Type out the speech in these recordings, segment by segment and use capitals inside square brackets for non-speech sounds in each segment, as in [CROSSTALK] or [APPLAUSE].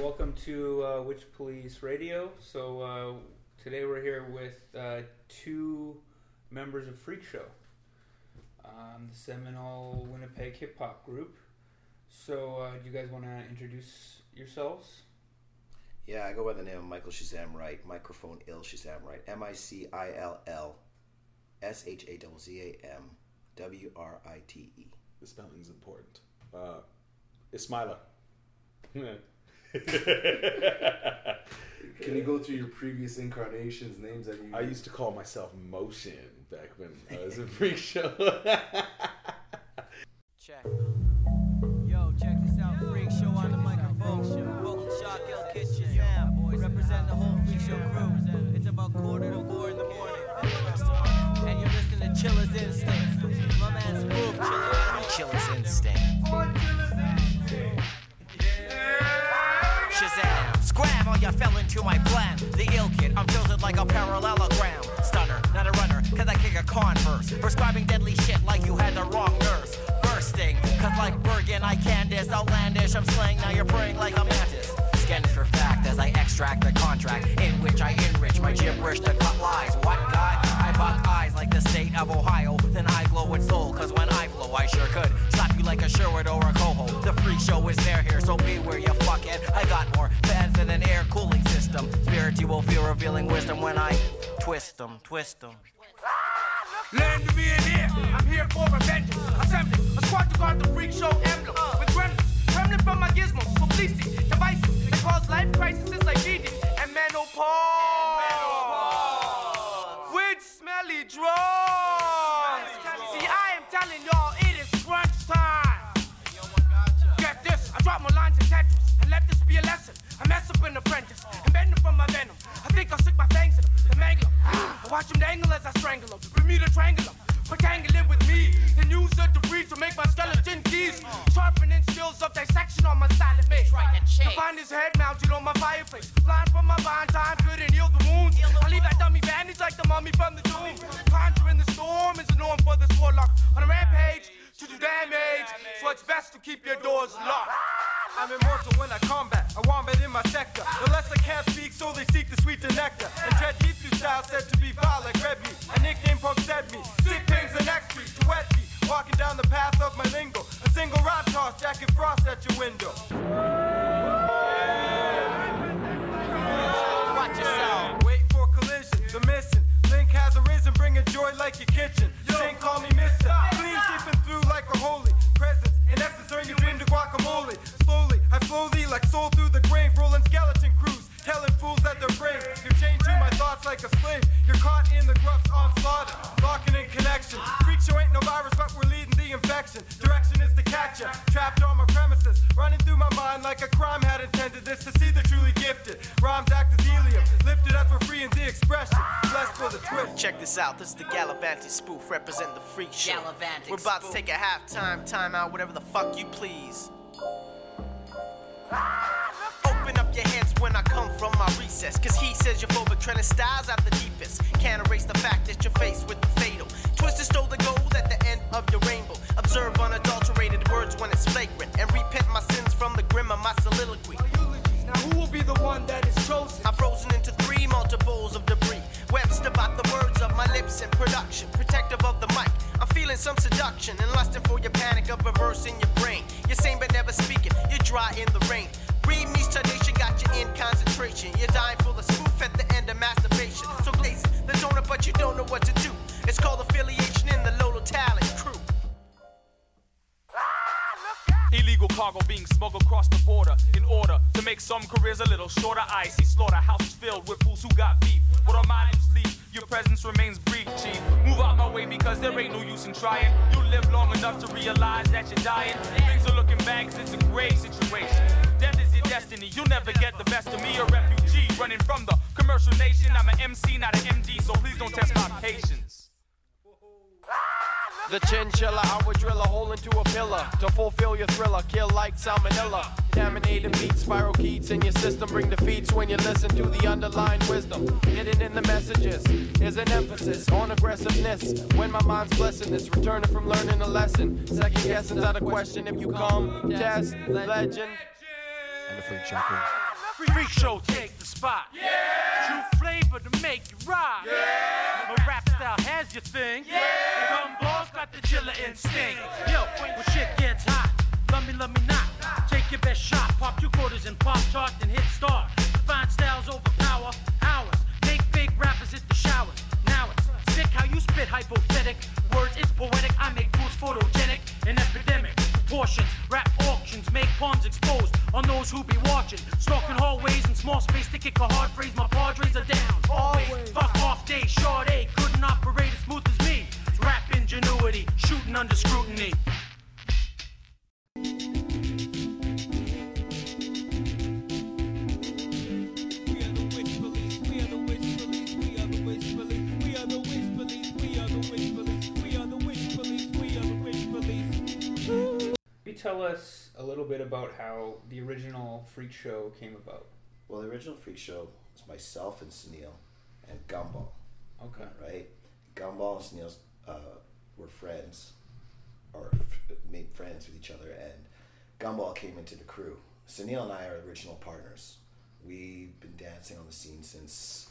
Welcome to uh, Witch Police Radio. So uh, today we're here with uh, two members of Freak Show, um, the Seminole Winnipeg hip hop group. So uh, do you guys want to introduce yourselves? Yeah, I go by the name of Michael Shazam Wright. Microphone ill Shazam Wright. M I C I L L S H A W Z A M W R I T E. The spelling's important. Uh, Ismaila. [LAUGHS] [LAUGHS] Can you go through your previous incarnations, names that you? I used to call myself Motion back when I was in Freak Show. [LAUGHS] Check. Yo, check this out. Freak show on the microphone. Vocal shock, ill kiss Shazam. Represent the whole freak show crew. It's about quarter to four in the morning. And you're listening to Chiller's Instinct. My man Spoof, Chiller's Instinct. Into my plan. The ill kid, I'm tilted like a parallelogram. Stunner, not a runner, cause I kick a converse. Prescribing deadly shit like you had the wrong nurse. Bursting, cause like Bergen, I Candace. Outlandish, I'm slaying, now you're praying like a mantis. Scan for fact as I extract the contract in which I enrich my gibberish to cut lies. What guy? Buck eyes like the state of Ohio. Then I glow with soul, cause when I flow, I sure could slap you like a Sherwood or a Koho. The freak show is there here, so beware you fuckhead. I got more fans than an air cooling system. Spiritual feel revealing wisdom when I twist them, twist them. Learn to be an. I'm here for revenge. Assembly, a squad to guard the freak show emblem. With gremlins, trembling from my gizmos, publicity, devices that cause life crises like BD and menopause. Smelly drugs. See, I am telling y'all it is crunch time. Get this, I drop my lines in Tetris and let this be a lesson. I mess up an apprentice and bend them from my venom. I think I'll stick my fangs in them, then mangle them. [GASPS] I watch them dangle as I strangle them. Bermuda triangle them. Rectangle with me, then use the debris to make my skeleton keys. Sharpening skills of dissection on my silent mate. To find his head mounted on my fireplace. Blind from my vine time, couldn't heal the wounds. I leave that dummy bandage like the mummy from the tomb. Conjuring the storm is the norm for this warlock. On a rampage to do damage, so it's best to keep your doors locked. I'm immortal when I combat, a wombat in my sector. The lesser can't speak, so they seek the sweeter nectar. And tread Heathrow style said to be vile like Red Meat. A nickname punk said me. Sick pains the next street to wet feet. Walking down the path of my lingo. A single rhyme toss, jacket frost at your window. [LAUGHS] Watch yourself. Wait for collision, the missing. Link has arisen, bringing joy like your kitchen. This ain't call me mister. Clean seeping through like a holy presence. In essence, turn your dream to guacamole. Slowly, I flow thee like soul through the grave, rolling skeleton crews. Telling fools that they're brave. You're chained to my thoughts like a slave. You're caught in the Check this out, this is the Gallivanti spoof representing the freak show. Gallivantic We're about spoof. to take a halftime, time out, whatever the fuck you please. Open up your hands when I come from my recess. Cause he says your phobic trending styles at the deepest. Can't erase the fact that you're faced with the fatal. Twisted stole the gold at the end of your rainbow. Observe unadulterated words when it's flagrant. And repent my sins from the grim of my soliloquy. Now who will be the one that is chosen? I'm frozen into three multiples of debris. Webster about the words of my lips in production. Protective of the mic. I'm feeling some seduction and lusting for your panic of reverse in your brain. You're sane but never speaking. You're dry in the rain. Read me tradition, got you in concentration. You're dying for the spoof at the end of masturbation. So glaze the donut, but you don't know what to do. It's called affiliation in the Lolo talent crew. Illegal cargo being smuggled across the border in order to make some careers a little shorter. I see slaughterhouses filled with fools who got beef. But on mine who sleep, your presence remains brief, chief. Move out my way because there ain't no use in trying. You live long enough to realize that you're dying. Things are looking bad 'cause it's a grave situation. Death is your destiny. You'll never get the best of me, a refugee running from the commercial nation. I'm an MC, not an MD, so please don't test my patience. The chinchilla, I would drill a hole into a pillar to fulfill your thriller. Kill like salmonella. Contaminated meat, spiral keats in your system. Bring defeats when you listen to the underlying wisdom. Hidden in the messages is an emphasis on aggressiveness. When my mind's blessing this, returning from learning a lesson. Second guessing's out of question if you come. Test legend. And the freak show. Freak show, take the spot. Yeah. True flavor to make you rock. Yeah. My rap style has your thing. Yeah. The chiller instinct. Yo, when shit gets hot, love me, love me not. Take your best shot, pop two quarters and pop tart, then hit start. Fine styles overpower hours. Make fake rappers hit the showers. Now it's sick how you spit hypothetic words. It's poetic. I make fools photogenic and epidemic. Portions, rap auctions, make palms exposed on those who be watching. Stalking hallways in small space to kick a hard phrase. My padres are down. Always. Fuck off day, short A. Couldn't operate as smooth as ingenuity, shooting under scrutiny. You tell us a little bit about how the original Freak Show came about. Well, the original Freak Show was myself and Sunil and Gumball, Okay. right? Gumball and Sunil uh, were friends, or f- made friends with each other, and Gumball came into the crew. Sunil and I are original partners. We've been dancing on the scene since.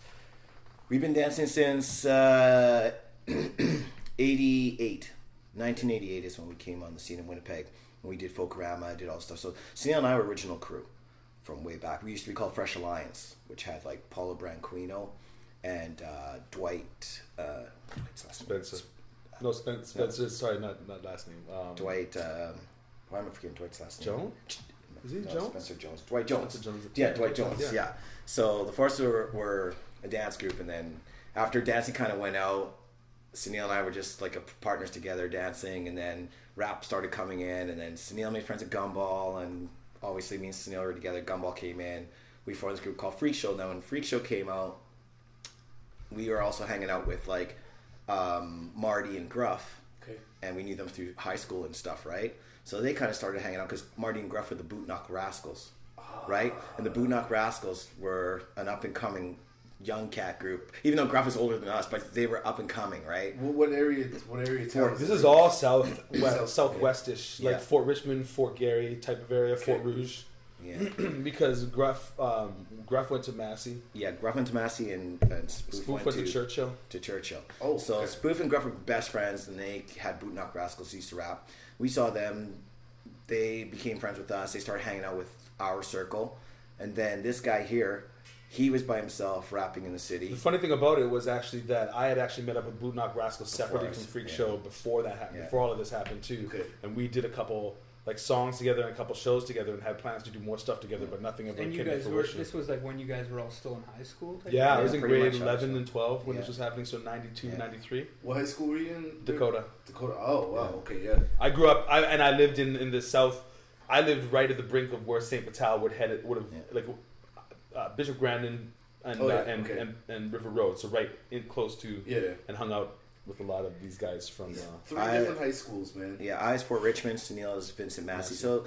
We've been dancing since uh, [CLEARS THROAT] 88. 1988 is when we came on the scene in Winnipeg. We did Folklorama, I did all the stuff. So Sunil and I were original crew from way back. We used to be called Fresh Alliance, which had like Paulo Branquino and uh, Dwight. Uh? Spencer. No, Spencer. Spencer. Sorry, not not last name. Um, Dwight. Um, why am I forgetting Dwight's last name? Jones? Is he no, Jones? Spencer Jones. Dwight Jones. Jones. Yeah, Dwight Jones. Yeah. Yeah. So the Forces were, were a dance group, and then after dancing kind of went out, Sunil and I were just like a partners together dancing, and then rap started coming in, and then Sunil made friends with Gumball, and obviously me and Sunil were together. Gumball came in. We formed this group called Freak Show. Now, when Freak Show came out, we were also hanging out with like um, Marty and Gruff, Okay. and we knew them through high school and stuff, right? So they kind of started hanging out because Marty and Gruff were the Boot Knock Rascals, right? And the Boot Knock Rascals were an up and coming young cat group, even though Gruff is older than us, but they were up and coming, right? What, what area? What area? of town This it? is all south, [COUGHS] west, South, southwestish, like Fort Richmond, Fort Garry type of area, Fort Rouge. Yeah, [CLEARS THROAT] because Gruff, um, Gruff went to Massey. yeah. Gruff and Tomasi and, and Spoof, Spoof went to Churchill. to Churchill. Oh, so okay. Spoof and Gruff were best friends, and they had Boot Knock Rascals who used to rap. We saw them. They became friends with us. They started hanging out with our circle, and then this guy here, he was by himself rapping in the city. The funny thing about it was actually that I had actually met up with Boot Knock Rascals separately us, from Freak yeah. Show before that happened, Yeah. before all of this happened too. Okay. And we did a couple like songs together and a couple shows together and had plans to do more stuff together, but nothing ever And you came to guys were. fruition. This was like when you guys were all still in high school. type yeah, I was thing? in grade 11 and 12 when Yeah. this was happening, so 92, Yeah. 93. What high school were you in? Dakota. Dakota. Oh wow. Okay. Yeah. I grew up, I, and I lived in, in the south. I lived right at the brink of where St. Vital would head. Would have Yeah. like uh, Bishop Grandin and, Oh, yeah, uh, and, okay. and and River Road, so right in close to Yeah. and hung out with a lot of these guys from. Uh, Three I- different high schools, man. Yeah, I was Fort Richmond. Sunil is Vincent Massey. Massey. So,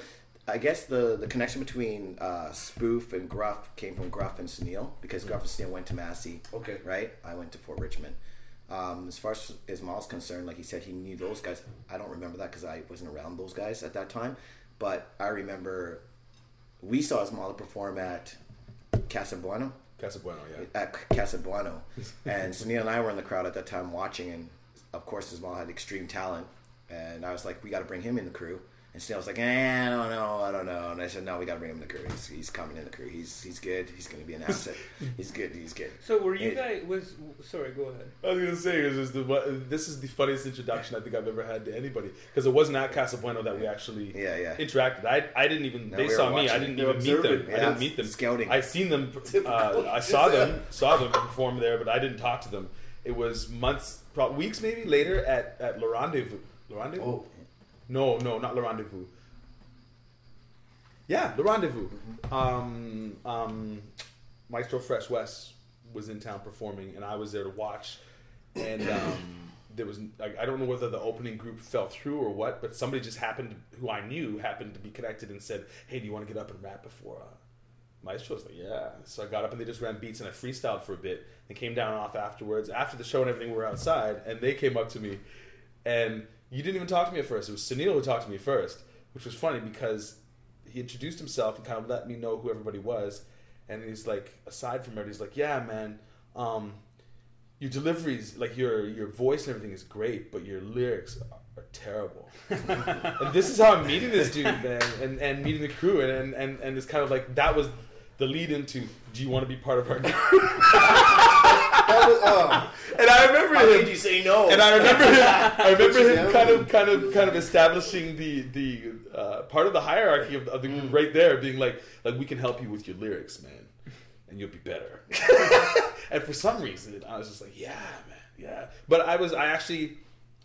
I guess the the connection between uh, Spoof and Gruff came from Gruff and Sunil because Gruff and Sunil went to Massey. Okay. Right. I went to Fort Richmond. Um, as far as as Miles concerned, like he said, he knew those guys. I don't remember that because I wasn't around those guys at that time. But I remember we saw Ismail perform at Casa Bueno Casa Bueno, yeah. Uh, at Casa Bueno, and [LAUGHS] Sunil and I were in the crowd at that time watching, and of course Ismail had extreme talent, and I was like, we got to bring him in the crew. And Sunil was like, eh, I don't know, I don't know. And I said, no, we got to bring him in the crew. He's, he's coming in the crew. He's he's good. He's going to be an asset. [LAUGHS] he's good. He's good. So were you It- guys? Was sorry. Go ahead. I was gonna say this is the this is the funniest introduction I think I've ever had to anybody because it wasn't at Casa Bueno that we actually Yeah, yeah. interacted. I I didn't even No, they we saw me. I didn't even meet them. observing. I didn't meet them. scouting. I seen them. [LAUGHS] Uh, I saw them saw them perform there, but I didn't talk to them. It was months, probably weeks maybe later at at Le Rendezvous. Le Rendezvous? Oh. No, no, not Le Rendezvous. Yeah, Le Rendezvous. Um, um, Maestro Fresh Wes was in town performing, and I was there to watch. And um, [COUGHS] there was, I, I don't know whether the opening group fell through or what, but somebody just happened, who I knew, happened to be connected and said, "Hey, do you want to get up and rap before?" Uh, Maestro was like, "Yeah." So I got up and they just ran beats, and I freestyled for a bit, and came down off afterwards. After the show and everything, we were outside, and they came up to me, and you didn't even talk to me at first. It was Sunil who talked to me first, which was funny because he introduced himself and kind of let me know who everybody was. and he's like, aside from it, he's like, yeah, man, um, your deliveries, like your your voice and everything is great, but your lyrics are terrible. [LAUGHS] and this is how I'm meeting this dude, man, and, and meeting the crew, and, and and it's kind of like that was the lead into, do you want to be part of our [LAUGHS] was, uh, And I remember How him. did you say no? And I remember him. I remember him kind of, kind of, kind of establishing the the uh, part of the hierarchy of, of the group right there, being like, like we can help you with your lyrics, man, and you'll be better. [LAUGHS] and for some reason, I was just like, yeah, man, yeah. But I was, I actually,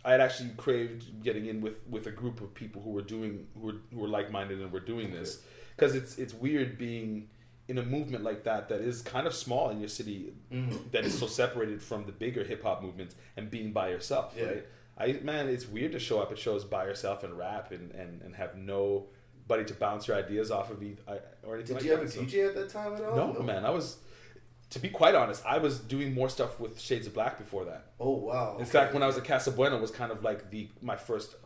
I had actually craved getting in with with a group of people who were doing, who were who were like minded and were doing this, because it's it's weird being in a movement like that that is kind of small in your city mm-hmm. that is so separated from the bigger hip hop movements and being by yourself Yeah. right I man it's weird to show up at shows by yourself and rap and, and, and have nobody to bounce your ideas off of either, or anything did like you have a that so- DJ at that time at all? no, man I was to be quite honest I was doing more stuff with Shades of Black before that Oh wow. in okay. fact, when I was at Casa Bueno, was kind of like the my first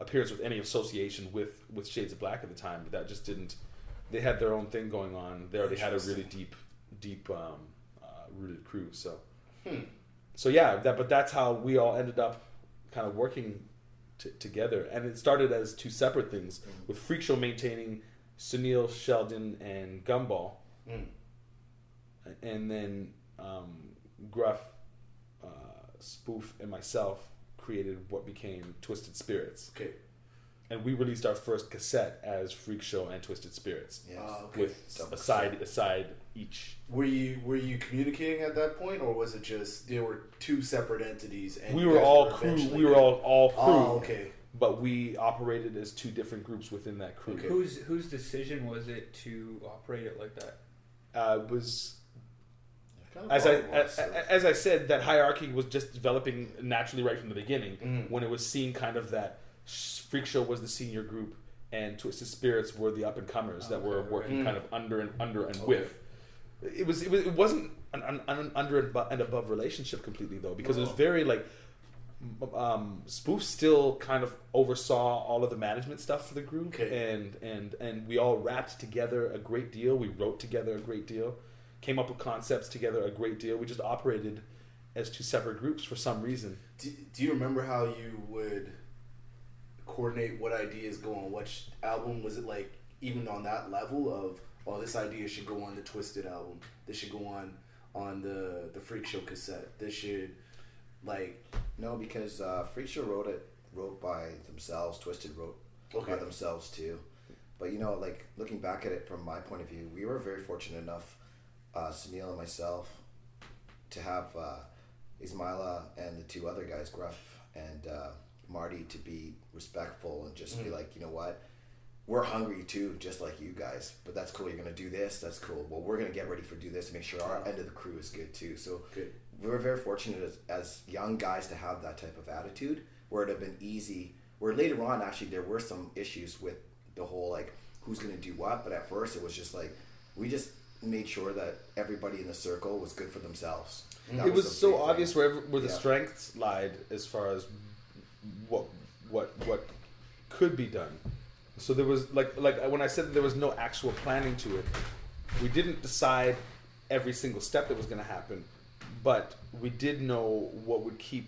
appearance with any association with with Shades of Black at the time. But that just didn't. They had their own thing going on. They already had a really deep, deep um, uh, rooted crew. So, Hmm. so yeah. That but that's how we all ended up kind of working t- together, and it started as two separate things with Freak Show maintaining Sunil, Sheldon, and Gumball Mm. and then um, Gruff, uh, Spoof, and myself created what became Twisted Spirits, Okay. And we released our first cassette as Freak Show and Twisted Spirits, Yes. Ah, okay. with Double a side a side each. Were you were you communicating at that point, or was it just there were two separate entities? And we were guys all crew. We were all all crew. Oh, okay. But we operated as two different groups within that crew. Okay. Whose whose decision was it to operate it like that? Uh, it was as I all as, uh, as I said, that hierarchy was just developing naturally right from the beginning. Mhm. When it was seen kind of that sh- Freak Show was the senior group and Twisted Spirits were the up and comers that were working right. kind of under and under and Okay. with. It was it, was, it wasn't an, an, an under and bu- and above relationship completely though because it was very like m- um, Spoof still kind of oversaw all of the management stuff for the group Okay. and and and we all rapped together a great deal. We wrote together a great deal, came up with concepts together a great deal. We just operated as two separate groups for some reason. Do, do you remember how you would coordinate what ideas go on which album? Was it like even on that level of oh this idea should go on the Twisted album, this should go on on the the Freak Show cassette, this should like No, because uh, Freak Show wrote it wrote by themselves. Twisted wrote Okay. by themselves too. But you know, like looking back at it from my point of view, we were very fortunate enough, uh, Sunil and myself, to have uh, Ismaila and the two other guys, Gruff and uh, Marty, to be respectful and just be mm. like, you know what, we're hungry too, just like you guys. But that's cool. You're gonna do this. That's cool. Well, we're gonna get ready for do this to make sure our end of the crew is good too. So Good. we were very fortunate as, as young guys to have that type of attitude where it'd have been easy where later on actually there were some issues with the whole like who's going to do what but at first it was just like we just made sure that everybody in the circle was good for themselves mm. That it was the so big thing. obvious where where the Yeah. strengths lied as far as what what what could be done. So there was like like when I said that there was no actual planning to it, we didn't decide every single step that was going to happen, but we did know what would keep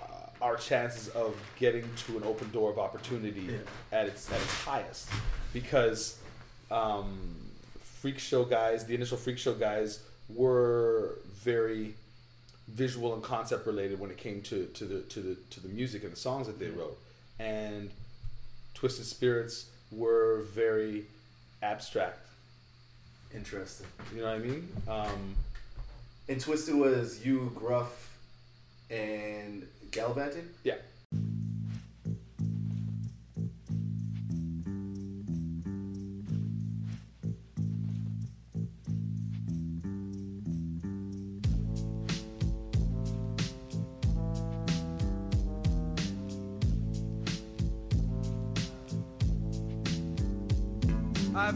uh, our chances of getting to an open door of opportunity at its at its highest because um, freak show guys the initial freak show guys were very visual and concept related when it came to, to the to the to the music and the songs that they wrote. And twisted spirits were very abstract. Interesting. you know what i mean? Um, And Twisted was you, Gruff, and Gallivanting? yeah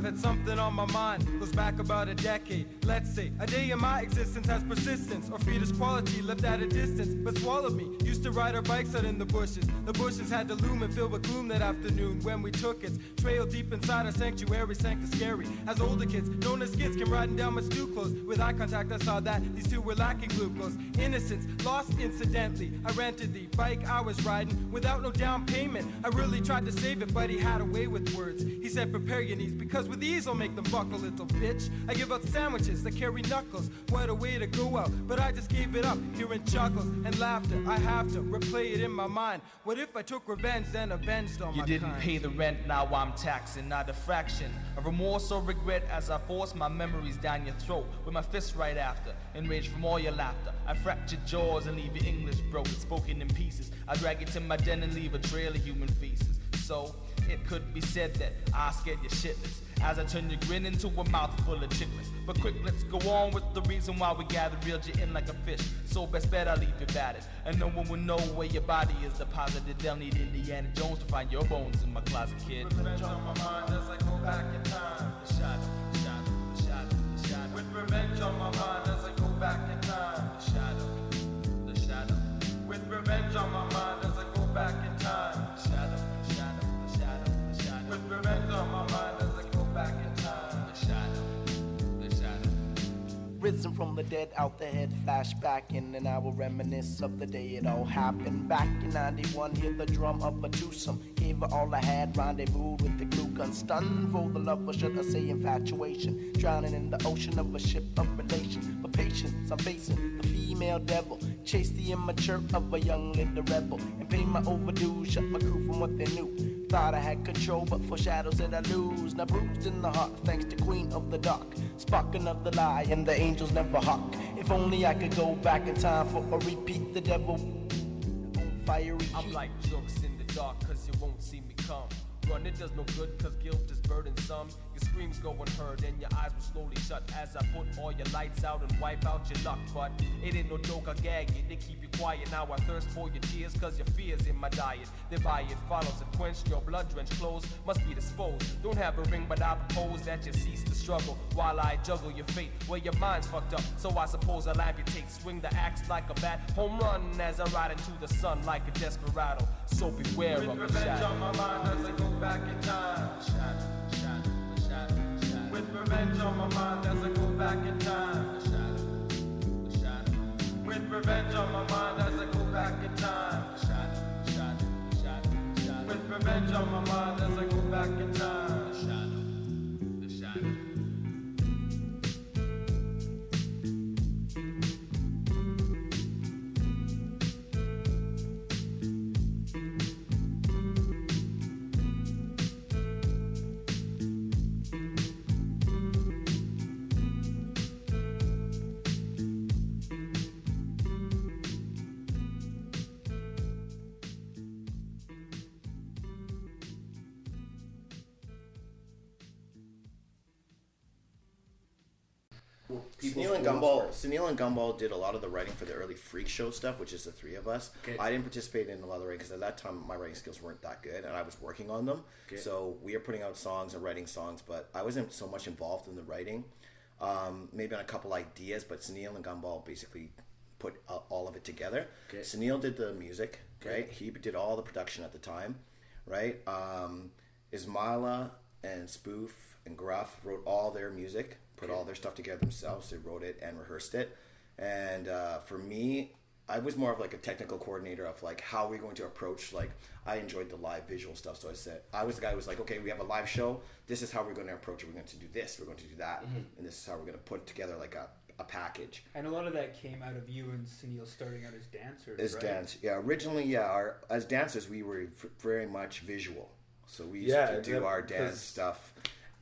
I've had something on my mind, goes back about a decade. Let's say a day in my existence has persistence, or fetus quality left at a distance, but swallowed me. Used to ride our bikes out in the bushes. The bushes had to loom and fill with gloom that afternoon when we took its trail deep inside our sanctuary, sank scary. As older kids, known as kids, came riding down my stew close. With eye contact, I saw that these two were lacking glucose. Innocence, lost incidentally. I rented the bike I was riding without no down payment. I really tried to save it, but he had a way with words. He said, Prepare your knees, because with ease I'll make them buckle, little bitch. I give out sandwiches that carry knuckles. What a way to go out, but I just gave it up. Hearing chuckles and laughter, I have to replay it in my mind. What if I took revenge, then avenged on You my didn't kind? pay the rent, now I'm taxing, not a fraction. of remorse or regret as I force my memories down your throat with my fist right after. Enraged from all your laughter, I fracture jaws and leave your English broken, spoken in pieces. I drag you to my den and leave a trail of human feces. So it could be said that I scared you shitless as I turn your grin into a mouthful of chiclets. But quick, let's go on with the reason why we gathered, reeled you in like a fish. So best bet I leave you battered, and no one will know where your body is deposited. They'll need Indiana Jones to find your bones in my closet, kid. Revenge on my mind as I go back in time. The shadow, the shadow, the shadow, the shadow. With revenge on my mind as I go back in time. The shadow, the shadow, With revenge on my mind Risen from the dead, out the head, flashback and I will reminisce of the day it all happened. Back in 91, hear the drum of a twosome. Gave her all I had, rendezvous with the glue gun. Stunned for the love, or should I say infatuation? Drowning in the ocean of a ship of relation. But patience, I'm facing the female devil. Chase the immature of a young little rebel. And pay my overdue, shut my crew from what they knew. Thought I had control, but foreshadows that I lose. Now bruised in the heart, thanks to Queen of the Dark. Spark another lie, and the angels never hawk. If only I could go back in time for a repeat. The devil fiery I'm like jokes in the dark, cause you won't see me come. it does no good, cause guilt is burdensome. Your screams go unheard, and your eyes will slowly shut as I put all your lights out and wipe out your luck. But it ain't no joke, I gag you to keep you quiet. Now I thirst for your tears, cause your fears in my diet. Divide it follows a quench, your blood drenched clothes must be disposed. Don't have a ring, but I propose that you cease to struggle while I juggle your fate. Where your mind's fucked up, so I suppose I'll amputate. Swing the axe like a bat, home run as I ride into the sun like a desperado. So beware With of the shadow. Back in time. With revenge on my mind as I go back in time. With revenge on my mind as I go back in time. With revenge on my mind as I go back in time. Sunil and Gumball, Sunil and Gumball did a lot of the writing for the early Freak Show stuff, which is the three of us. Okay. I didn't participate in a lot of the writing because at that time my writing skills weren't that good, and I was working on them. Okay. So we are putting out songs and writing songs, but I wasn't so much involved in the writing. Um, maybe on a couple ideas, but Sunil and Gumball basically put uh, all of it together. Okay. Sunil did the music, right? He did all the production at the time, right? Um, Ismaila and Spoof and Gruff wrote all their music, put all their stuff together themselves. They wrote it and rehearsed it. And uh, for me, I was more of like a technical coordinator of like how are we're going to approach. Like I enjoyed the live visual stuff, so I said I was the guy who was like, okay, we have a live show. This is how we're going to approach it. We're going to do this. We're going to do that, and this is how we're going to put together like a, a package. And a lot of that came out of you and Sunil starting out as dancers. As right? dance, yeah. Originally, yeah. Our, as dancers, we were v- very much visual, so we used Yeah, to do that- our dance stuff,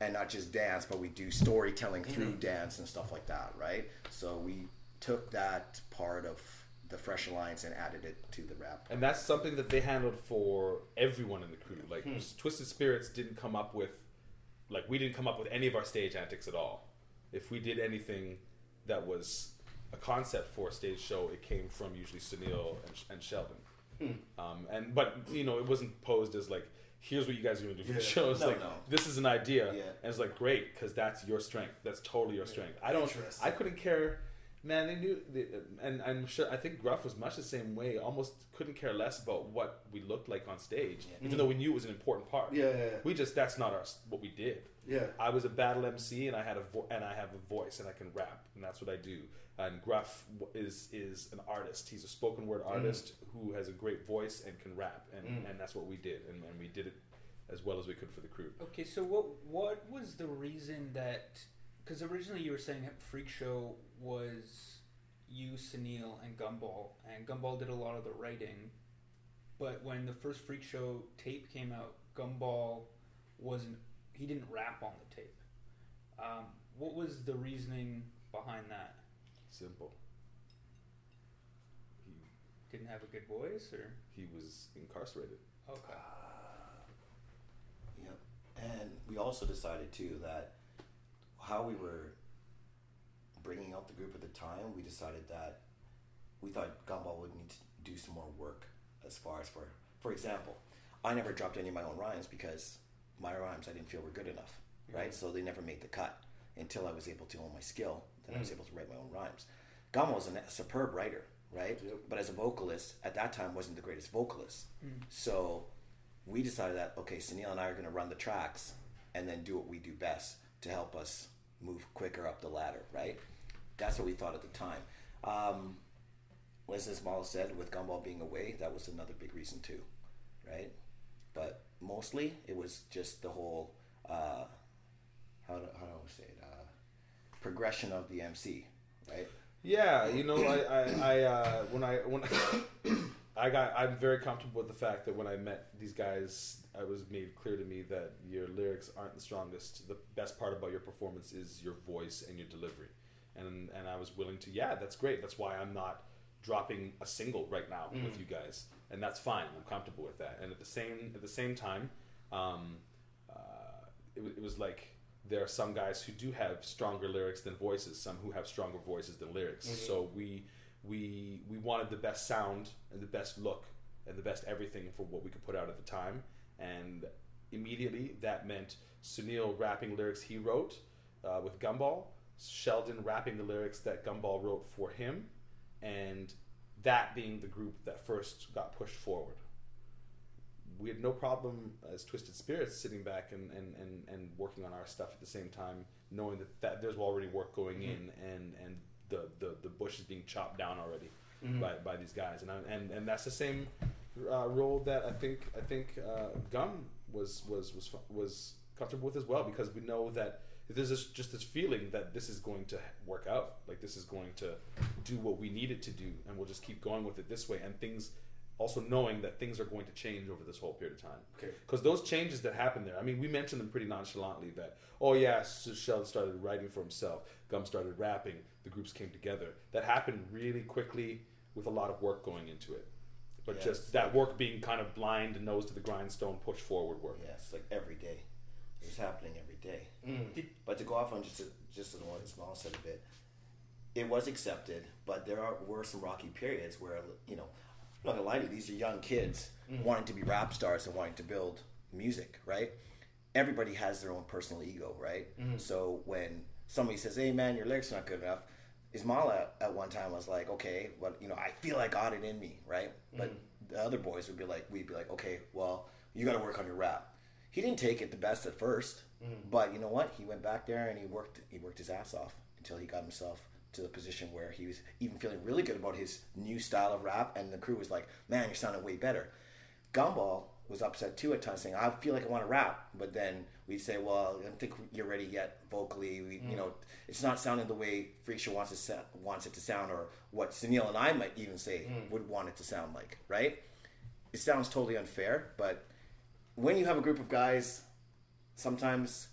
and not just dance, but we do storytelling through mm-hmm. dance and stuff like that, right? So we took that part of the Fresh Alliance and added it to the rap. And that's something that they handled for everyone in the crew. Like hmm. Twisted Spirits didn't come up with, like we didn't come up with any of our stage antics at all. If we did anything that was a concept for a stage show, it came from usually Sunil and, and Sheldon. Hmm. Um, and but you know it wasn't posed as like, here's what you guys are going to do for Yeah. the show. [LAUGHS] It's No, like no. this is an idea, Yeah. and it's like great because that's your strength. That's totally your strength. I don't. I couldn't care. Man, they knew, they, and I'm sure. I think Gruff was much the same way. Almost couldn't care less about what we looked like on stage, even though we knew it was an important part. Yeah, yeah, yeah. We just that's not our what we did. Yeah. I was a battle MC, and I had a vo- and I have a voice, and I can rap, and that's what I do. And Gruff is is an artist. He's a spoken word artist who has a great voice and can rap, and, Mm. and that's what we did, and, and we did it as well as we could for the crew. Okay, so what what was the reason that? Because originally you were saying Freak Show was you, Sunil, and Gumball, and Gumball did a lot of the writing. But when the first Freak Show tape came out, Gumball wasn't. He didn't rap on the tape. Um, what was the reasoning behind that? Simple. He Didn't have a good voice, or he was incarcerated. okay. Yep. And we also decided too that how we were bringing up the group at the time, we decided that we thought Gumball would need to do some more work as far as for, for example, I never dropped any of my own rhymes because my rhymes I didn't feel were good enough, right? Mm-hmm. So they never made the cut until I was able to own my skill. Then I was able to write my own rhymes. Gumball was a superb writer, right? But as a vocalist, at that time, wasn't the greatest vocalist. So we decided that okay, Sunil and I are going to run the tracks and then do what we do best to help us move quicker up the ladder, right? That's what we thought at the time. Um, as Ismail said, with Gumball being away, that was another big reason too, right? But mostly it was just the whole uh, how do, how do I say it progression of the MC, right? Yeah, you know, I, I, I uh, when I when [COUGHS] I got, I'm very comfortable with the fact that when I met these guys, I was made clear to me that your lyrics aren't the strongest. The best part about your performance is your voice and your delivery, and and I was willing to, yeah, that's great. That's why I'm not dropping a single right now with you guys, and that's fine. I'm comfortable with that. And at the same at the same time, um, uh, it, it was like there are some guys who do have stronger lyrics than voices, some who have stronger voices than lyrics. So we we we wanted the best sound and the best look and the best everything for what we could put out at the time. And immediately that meant Sunil rapping lyrics he wrote uh, with Gumball, Sheldon rapping the lyrics that Gumball wrote for him, and that being the group that first got pushed forward we had no problem as Twisted Spirits sitting back and, and, and, and working on our stuff at the same time, knowing that, that there's already work going in and, and the, the, the bush is being chopped down already by, by these guys. And, I, and and that's the same uh, role that I think I think uh, Gum was was was was comfortable with as well because we know that there's this, just this feeling that this is going to work out, like this is going to do what we need it to do, and we'll just keep going with it this way. And things also knowing that things are going to change over this whole period of time. Okay. Because those changes that happened there, I mean, we mentioned them pretty nonchalantly that, oh, yeah, Sheldon started writing for himself, Gum started rapping, the groups came together. That happened really quickly with a lot of work going into it. But just that work being kind of blind, and nose to the grindstone, push forward work. Yeah, like every day. It's happening every day. Mm. Did, But to go off on just a, just on what Ismail said a bit, it was accepted, but there are, were some rocky periods where you know, I'm not gonna lie to you, these are young kids mm-hmm. wanting to be rap stars and wanting to build music, right? Everybody has their own personal ego, right? Mm-hmm. So when somebody says, "Hey, man, your lyrics are not good enough," Ismail at, one time was like, "Okay, well, you know, I feel I got it in me, right?" Mm-hmm. But the other boys would be like, "We'd be like, okay, well, you got to work on your rap." He didn't take it the best at first, but you know what? He went back there and he worked. He worked his ass off until he got himself to the position where he was even feeling really good about his new style of rap, and the crew was like, "Man, you're sounding way better." Gumball was upset too at times, saying, "I feel like I want to rap," but then we'd say, "Well, I don't think you're ready yet vocally. We, You mm. know, it's not sounding the way Freak Show wants it sa- wants it to sound, or what Sunil and I might even say mm. would want it to sound like." Right? It sounds totally unfair, but when you have a group of guys, sometimes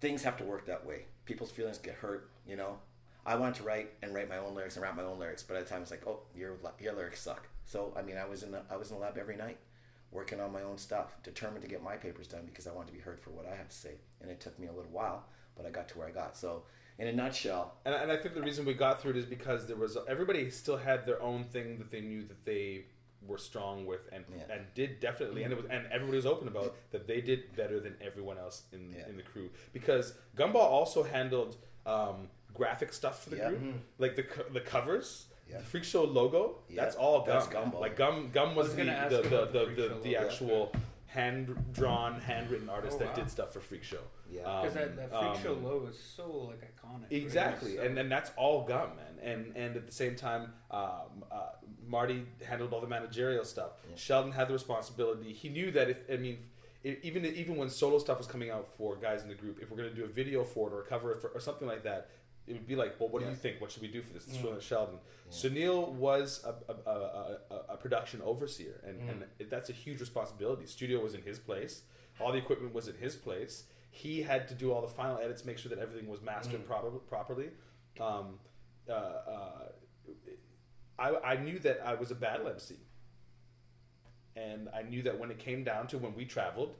things have to work that way. People's feelings get hurt, you know. I wanted to write and write my own lyrics and rap my own lyrics, but at times like, oh, your your lyrics suck. So I mean, I was in the, I was in the lab every night, working on my own stuff, determined to get my papers done because I wanted to be heard for what I had to say, and it took me a little while, but I got to where I got. So, in a nutshell, And, and I think the reason we got through it is because there was everybody still had their own thing that they knew that they were strong with and Yeah. and did definitely and it was and everybody was open about [LAUGHS] that they did better than everyone else in Yeah. in the crew because Gumball also handled um, graphic stuff for the Yeah. group like the co- the covers. Yeah. The Freak Show logo, Yeah, that's all Gum. that's man. Like Gum, Gum was, was the the the, the the, the, the logo. actual hand drawn, handwritten artist Oh, that wow. did stuff for Freak Show. Yeah. Because that, Um, that freak show um, logo is so like iconic. right? Exactly, So- and and that's all gum, man. And and at the same time, um, uh, Marty handled all the managerial stuff. Sheldon had the responsibility. He knew that if I mean, i even even when solo stuff was coming out for guys in the group, if we're gonna do a video for it or a cover for, or something like that, it would be like, well, what do you think? What should we do for this? This is really Sheldon. Sunil was a, a, a, a, a production overseer, and, and it, that's a huge responsibility. Studio was in his place. All the equipment was in his place. He had to do all the final edits, make sure that everything was mastered proper, properly. Um, uh, uh, I, I knew that I was a battle MC, and I knew that when it came down to when we traveled,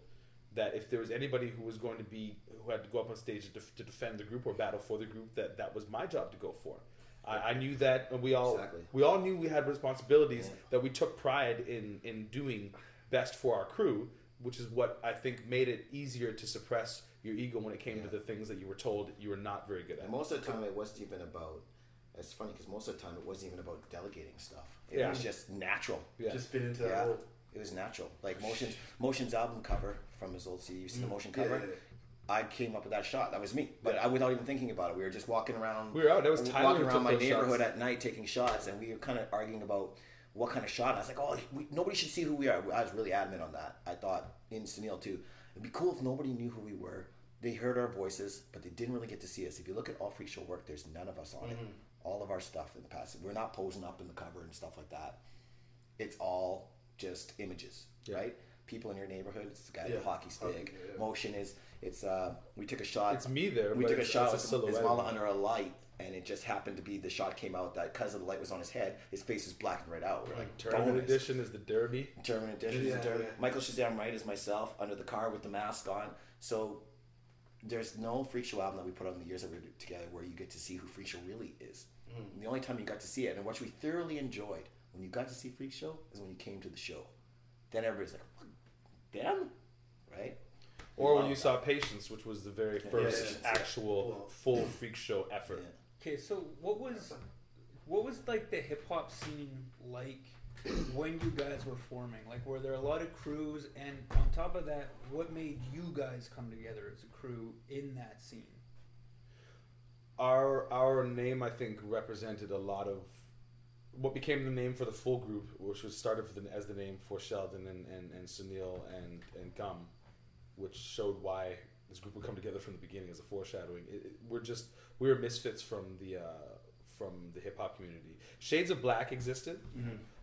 that if there was anybody who was going to be who had to go up on stage to, def- to defend the group or battle for the group, that that was my job to go for. I, I knew that and we all Exactly. we all knew we had responsibilities Yeah. that we took pride in in doing best for our crew, which is what I think made it easier to suppress your ego when it came to the things that you were told you were not very good at. And most of the time, it wasn't even about. It's funny because most of the time, it wasn't even about delegating stuff. It Yeah. was just natural. Yeah. Just fit into that Yeah, role. it was natural. Like Motion's Motion's album cover from his old CD. You see the mm. Motion cover? I came up with that shot. That was me. But I, without even thinking about it, we were just walking around. We were out. That was Tyler walking around my neighborhood shots. at night taking shots, and we were kind of arguing about what kind of shot. I was like, oh, we, nobody should see who we are. I was really adamant on that. I thought in Sunil too. It'd be cool if nobody knew who we were. They heard our voices, but they didn't really get to see us. If you look at all Freak Show work, there's none of us on it. Mm-hmm. All of our stuff in the past. We're not posing up in the cover and stuff like that it's all just images, Yeah. right? People in your neighborhood. It's the guy with Yeah. the hockey stick. Yeah. Motion is it's. uh We took a shot. It's me there, We but took a shot it's with a silhouette. Ismaila under a light, and it just happened to be the shot came out that because of the light was on his head, his face was blackened right out. We're like Tournament bonus. edition is the Derby. German edition. Yeah, is German. yeah. Michael Shazam Wright is myself under the car with the mask on. So there's no Freak Show album that we put on the years that we were together where you get to see who Freak Show really is. Mm. The only time you got to see it, and what we thoroughly enjoyed when you got to see Freak Show is when you came to the show. Then everybody's like, "Them," right? We Or when you that. saw Patience, which was the very first yeah, yeah. actual Well, full freak show effort. Yeah. Okay, so what was what was like the hip hop scene like when you guys were forming? Like, were there a lot of crews? And on top of that, what made you guys come together as a crew in that scene? Our our name, I think, represented a lot of what became the name for the full group, which was started for the, as the name for Sheldon and, and, and Sunil and, and Gum, which showed why this group would come together from the beginning as a foreshadowing. It, it- we're just we were misfits from the uh, from the hip hop community. Shades of Black existed.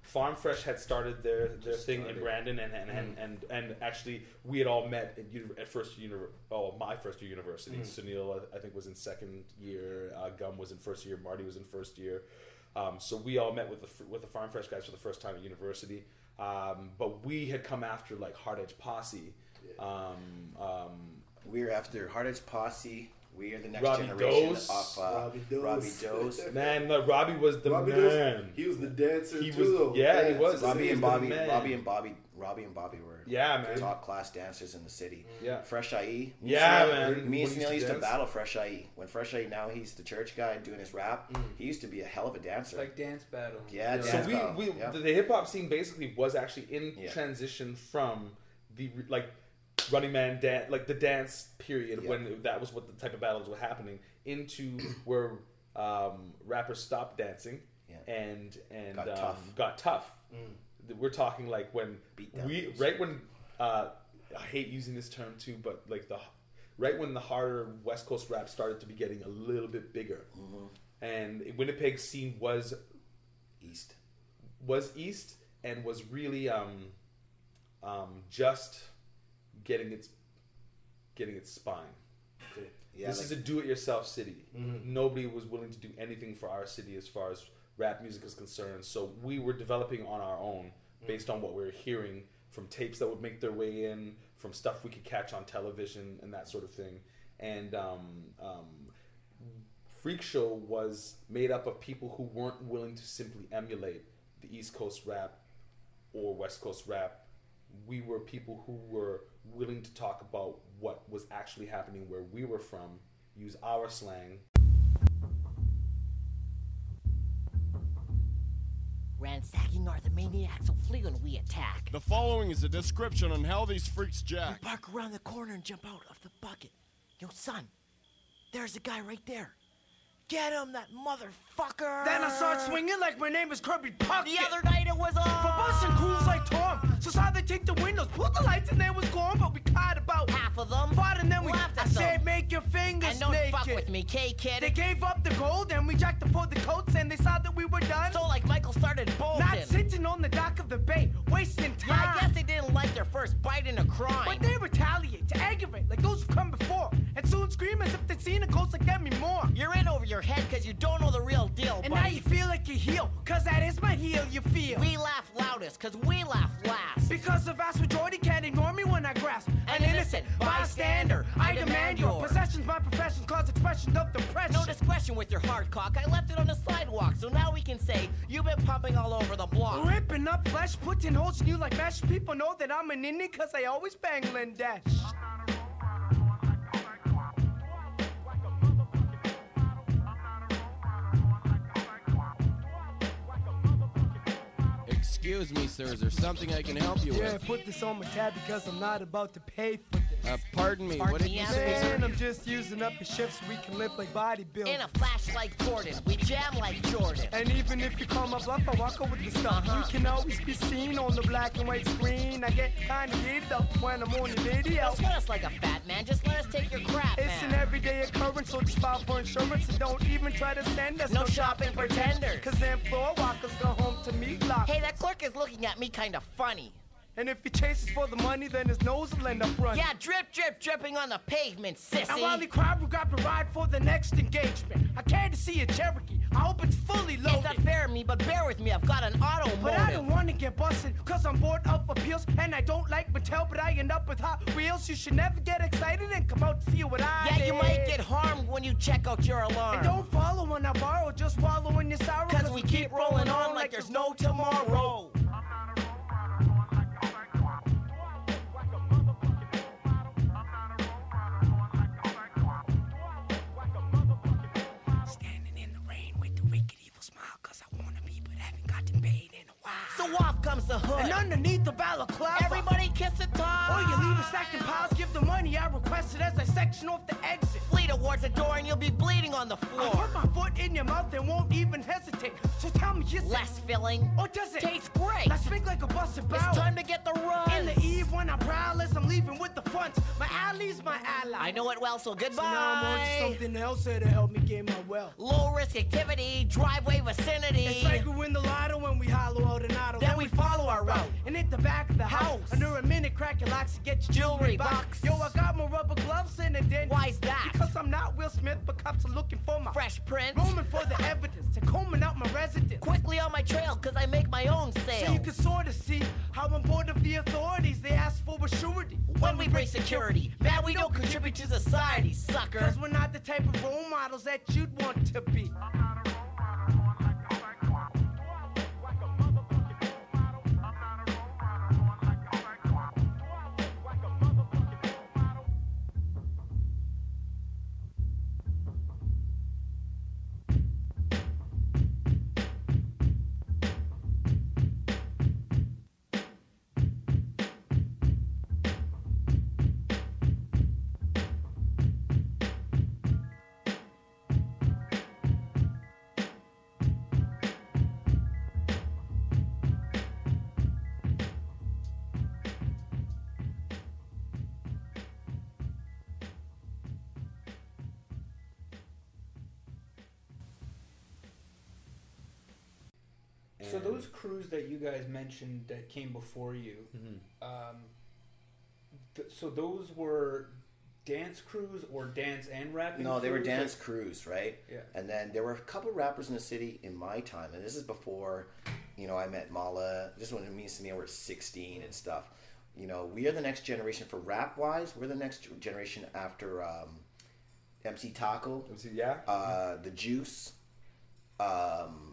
Farm Fresh had started their, their Just thing in. Brandon, and and, and, and and actually we had all met at, at first year, oh my first year university. Sunil uh, I think was in second year. Uh, Gum was in first year. Marty was in first year. Um, so we all met with the with the Farm Fresh guys for the first time at university. Um, but we had come after like Hard Edge Posse. Um, um, We're after Hard Edge Posse. We are the next Robbie generation Dose. of uh, Robbie Dose. Robbie Dose. [LAUGHS] man, look, Robbie was the Robbie man. Dose, he was the dancer He too, was- though. yeah, he was. Robbie He's and the Bobby. Robbie and Bobby, Robbie and Bobby were Yeah, man. top class dancers in the city. Yeah. Fresh IE. Me Yeah, Sunil- man. Me and When he Sunil used used to to dance. battle Fresh IE. When Fresh IE now he's the church guy doing his rap. He used to be a hell of a dancer. Like dance battle. yeah, so dance we, battle. we yeah. the, the hip hop scene basically was actually in Yeah. transition from the like Running Man dance, like the dance period Yeah. when that was what the type of battles were happening into where um, rappers stopped dancing Yeah. and and Got um, tough. got tough. We're talking like when we right when uh, I hate using this term too, but like the right when the harder West Coast rap started to be getting a little bit bigger, and Winnipeg scene was East. was east and was really um, um, just getting its getting its spine. Yeah, this like- is a do-it-yourself city. Nobody was willing to do anything for our city as far as rap music is concerned. So we were developing on our own based on what we were hearing from tapes that would make their way in, from stuff we could catch on television and that sort of thing. And um, um, Freak Show was made up of people who weren't willing to simply emulate the East Coast rap or West Coast rap. We were people who were willing to talk about what was actually happening where we were from, use our slang. Ransacking are the maniacs will flee when we attack. The following is a description on how these freaks We jack. park around the corner and jump out of the bucket. Yo, son, there's a guy right there. Get him, that motherfucker! Then I start swinging like my name is Kirby Puckett. The other night it was on. For busting crews like Tom. So saw they take the windows, put the lights, and they was gone, but we caught about half of them. Fought and then we Laughed at I said, make your fingers And don't naked. fuck with me, K kid. They gave up the gold and we jacked up for the coats and they saw that we were done. So like Michael started bolting. Not sitting on the dock of the bay, wasting time. Yeah, I guess they didn't like their first bite in a crime. But they retaliate to aggravate like those who've come before, and soon scream as if they'd seen a ghost like Demi Moore. You're in over your head because you don't know the real deal, And buddy. now you feel like you heal, cause that is my heel you feel. We laugh loudest because we laugh Because the vast majority can't ignore me when I grasp An innocent bystander, I demand your possessions, my professions cause expressions of depression. No discretion with your hard cock. I left it on the sidewalk, so now we can say you've been pumping all over the block. Ripping up flesh, putting holes in you like mesh. People know that I'm an indie cause I always bang Lindesh. Excuse me, sir. Is there something I can help you Yeah, with? Yeah, put this on my tab because I'm not about to pay for. Uh, pardon me. what did you say, Man, sir? I'm just using up the shift so we can live like bodybuilders. In a flash like Gordon, we jam like Jordan. And even if you call my bluff, I walk over the stuff. Uh-huh. We can always be seen on the black and white screen. I get kinda heated up when I'm on the video. Don't sweat us like a fat man, just let us take your crap, It's an everyday occurrence, so just file for insurance and don't even try to send us No shopping pretenders. Cause then floor walkers go home to meat lock. Hey, that clerk is looking at me kinda funny. And if he chases for the money, then his nose will end up running. Yeah, drip, drip, dripping on the pavement, sissy. And while he cried, we got to ride for the next engagement. I came to see a Cherokee. I hope it's fully loaded. It's not fair to me, but bear with me, I've got an auto mode. But I don't want to get busted, cause I'm bored of appeals. And I don't like Mattel, but I end up with Hot Wheels. You should never get excited and come out to see what I Yeah, you might get harmed when you check out your alarm. And don't follow when I borrow, just wallow in your sorrow. Cause we keep rolling on like there's no tomorrow. Standing Off comes the hood. And underneath the balaclava, Everybody kiss the top. Or you leave it stacked in piles, give the money I requested as I section off the exit. Flee towards the door and you'll be bleeding on the I floor. put my foot in your mouth and won't even hesitate. So tell me, is Less filling. Or does it taste great. Let's speak like a busted bow. It's time to get the run. In the eve when I prowl as I'm leaving with the funds. My ally's my ally. I know it well, so goodbye. So now I'm on to something else here to help me gain my wealth. Low risk activity, driveway vicinity. It's like we win the lotto when we hollow out an auto. Then we follow our route. And hit the back of the house. House. Under a minute, crack your locks to get your Jewelry box. box. Yo, I got my rubber gloves in it then. Why's that? Because I'm not Will Smith, but cops are looking for my Fresh print. roaming for the evidence to combing out my residence. Quickly on my trail, cause I make my own sales. So you can sort of see how I'm bored of the authorities. They ask for a surety. when we break security, man, we don't contribute to society, sucker. Cause we're not the type of role models that you'd want to be. So those crews that you guys mentioned that came before you, um, th- so those were dance crews or dance and rapping? No, they were crews? dance crews, right? Yeah. And then there were a couple rappers in the city in my time, and this is before, you know, I met Mala. This is when me and Samia were 16 and stuff. You know, we are the next generation for rap wise. We're the next generation after um, MC Taco, MC, yeah. uh, the Juice. Um,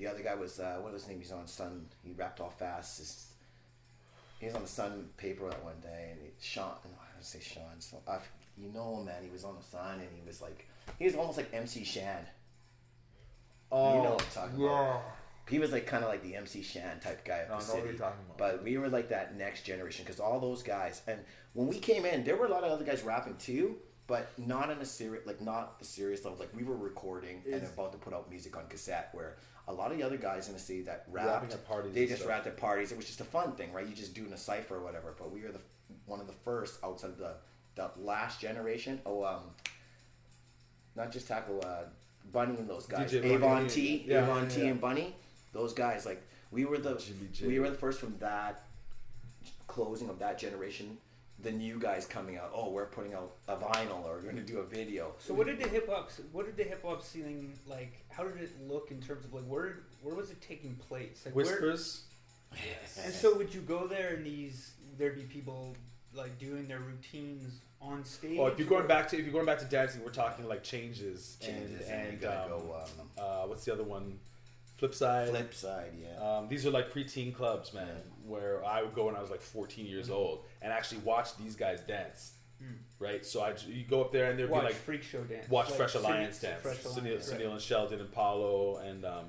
the other guy was uh, what was his name? He's on Sun. He rapped all fast. His, he was on the Sun paper that one day, and he, Sean, no, I don't say Sean. So I, you know him, man. He was on the Sun, and he was like, he was almost like MC Shan. Oh, you know what I'm talking yeah. about. He was like kind of like the MC Shan type guy of No, I the know what city. you're talking about. But we were like that next generation because all those guys, and when we came in, there were a lot of other guys rapping too, but not on a serious, like not a serious level. Like we were recording and about to put out music on cassette, where a lot of the other guys in the city that rapped, they just rapped at parties. It was just a fun thing, right? You just doing a cipher or whatever. But we were the one of the first outside of the the last generation. Oh, um, not just Taco, uh, Bunny and those guys, DJ Avon yeah, T, yeah, Avon yeah, T, yeah. and Bunny. Those guys, like we were the we were the first from that closing of that generation. The new guys coming out. Oh, we're putting out a vinyl or we're going to do a video. So what did the hip hop? What did the hip hop scene like? How did it look in terms of like where where was it taking place? Like where- Whispers. and so would you go there and these there'd be people like doing their routines on stage? Oh, if you're going back to if you're going back to dancing, we're talking like changes, Changes, and and and you gotta um, go, uh, what's the other one? Flip side. Flip side, yeah. Um, these are like preteen clubs, man, where I would go when I was like 14 years Mm-hmm. old and actually watch these guys dance. Hmm. Right, so I you go up there and there'd Watch be like freak show dance. watch Like Fresh Sunny- Alliance dance, Fresh Sunil, Alliance, Sunil right. and Sheldon and Paulo and um,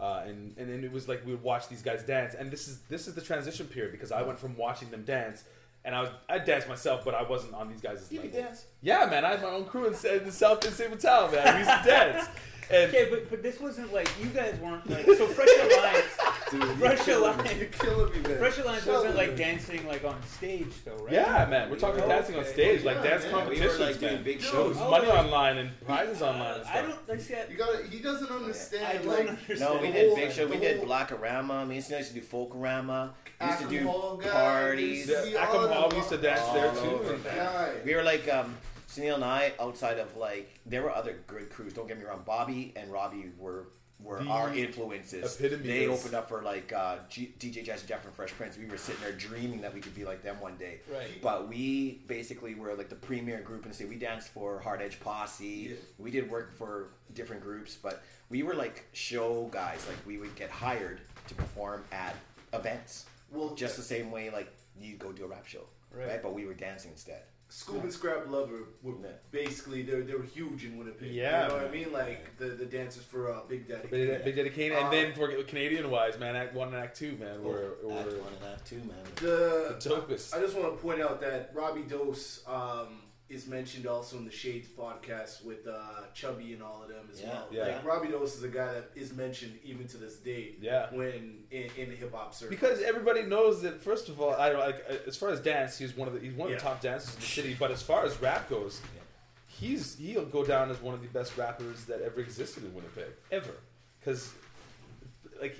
uh, and and then it was like we would watch these guys dance, and this is this is the transition period because I went from watching them dance. And I was I danced myself, but I wasn't on these guys' You level. could dance. Yeah, man, I had my own crew in, in the South in Sable Town, man. We used to dance. [LAUGHS] And okay, but but this wasn't like you guys weren't like so Fresh [LAUGHS] Alliance. Dude, Fresh you're killing me. Alliance. You're killing me, man. Fresh Alliance Sheldon. wasn't like dancing like on stage though, right? Yeah, man, we're talking Oh, dancing on okay. stage, like Yeah, dance man. competitions, We were, like, doing big Dude, shows. there's money Oh, online and prizes online and I don't. That's yet. You gotta. He doesn't understand. I don't like, understand. No, we did big show. We did whole- Blackorama. Me and Snow used to do Folklorama. We used to do Alcohol guy, parties. used to Yeah, be Akam all Hall the- used to dance there all too. over, man. We were like um, Sunil and I outside of like there were other good crews. Don't get me wrong. Bobby and Robbie were were The our influences. epitome They of- opened up for like uh, G- DJ Jazzy Jeff and Fresh Prince. We were sitting there dreaming that we could be like them one day. Right. But we basically were like the premier group in the city. We danced for Hard Edge Posse. We did work for different groups, but we were like show guys. Like we would get hired to perform at events. Well, just the same way like you go do a rap show, Right. right? But we were dancing instead. Scoob and Scrap Lover were Yeah. basically they were, they were huge in Winnipeg. Yeah, you know what I mean? Like the, the dancers for uh, Big Daddy. Big, Daddy- Big Daddy Kane, and Uh, then for Canadian wise, man, Act One and Act Two, man, were, Act were one and Act two, man. The the dopest. I just want to point out that Robbie Dose um, is mentioned also in the Shades podcast with uh, Chubby and all of them as Yeah, well. yeah. Like Robbie Dose is a guy that is mentioned even to this day. Yeah. When in, in the hip hop circle. Because everybody knows that. First of all, I like uh, as far as dance, he's one of the he's one of Yeah. the top dancers in the city. But as far as rap goes, he's he'll go down as one of the best rappers that ever existed in Winnipeg ever. Because like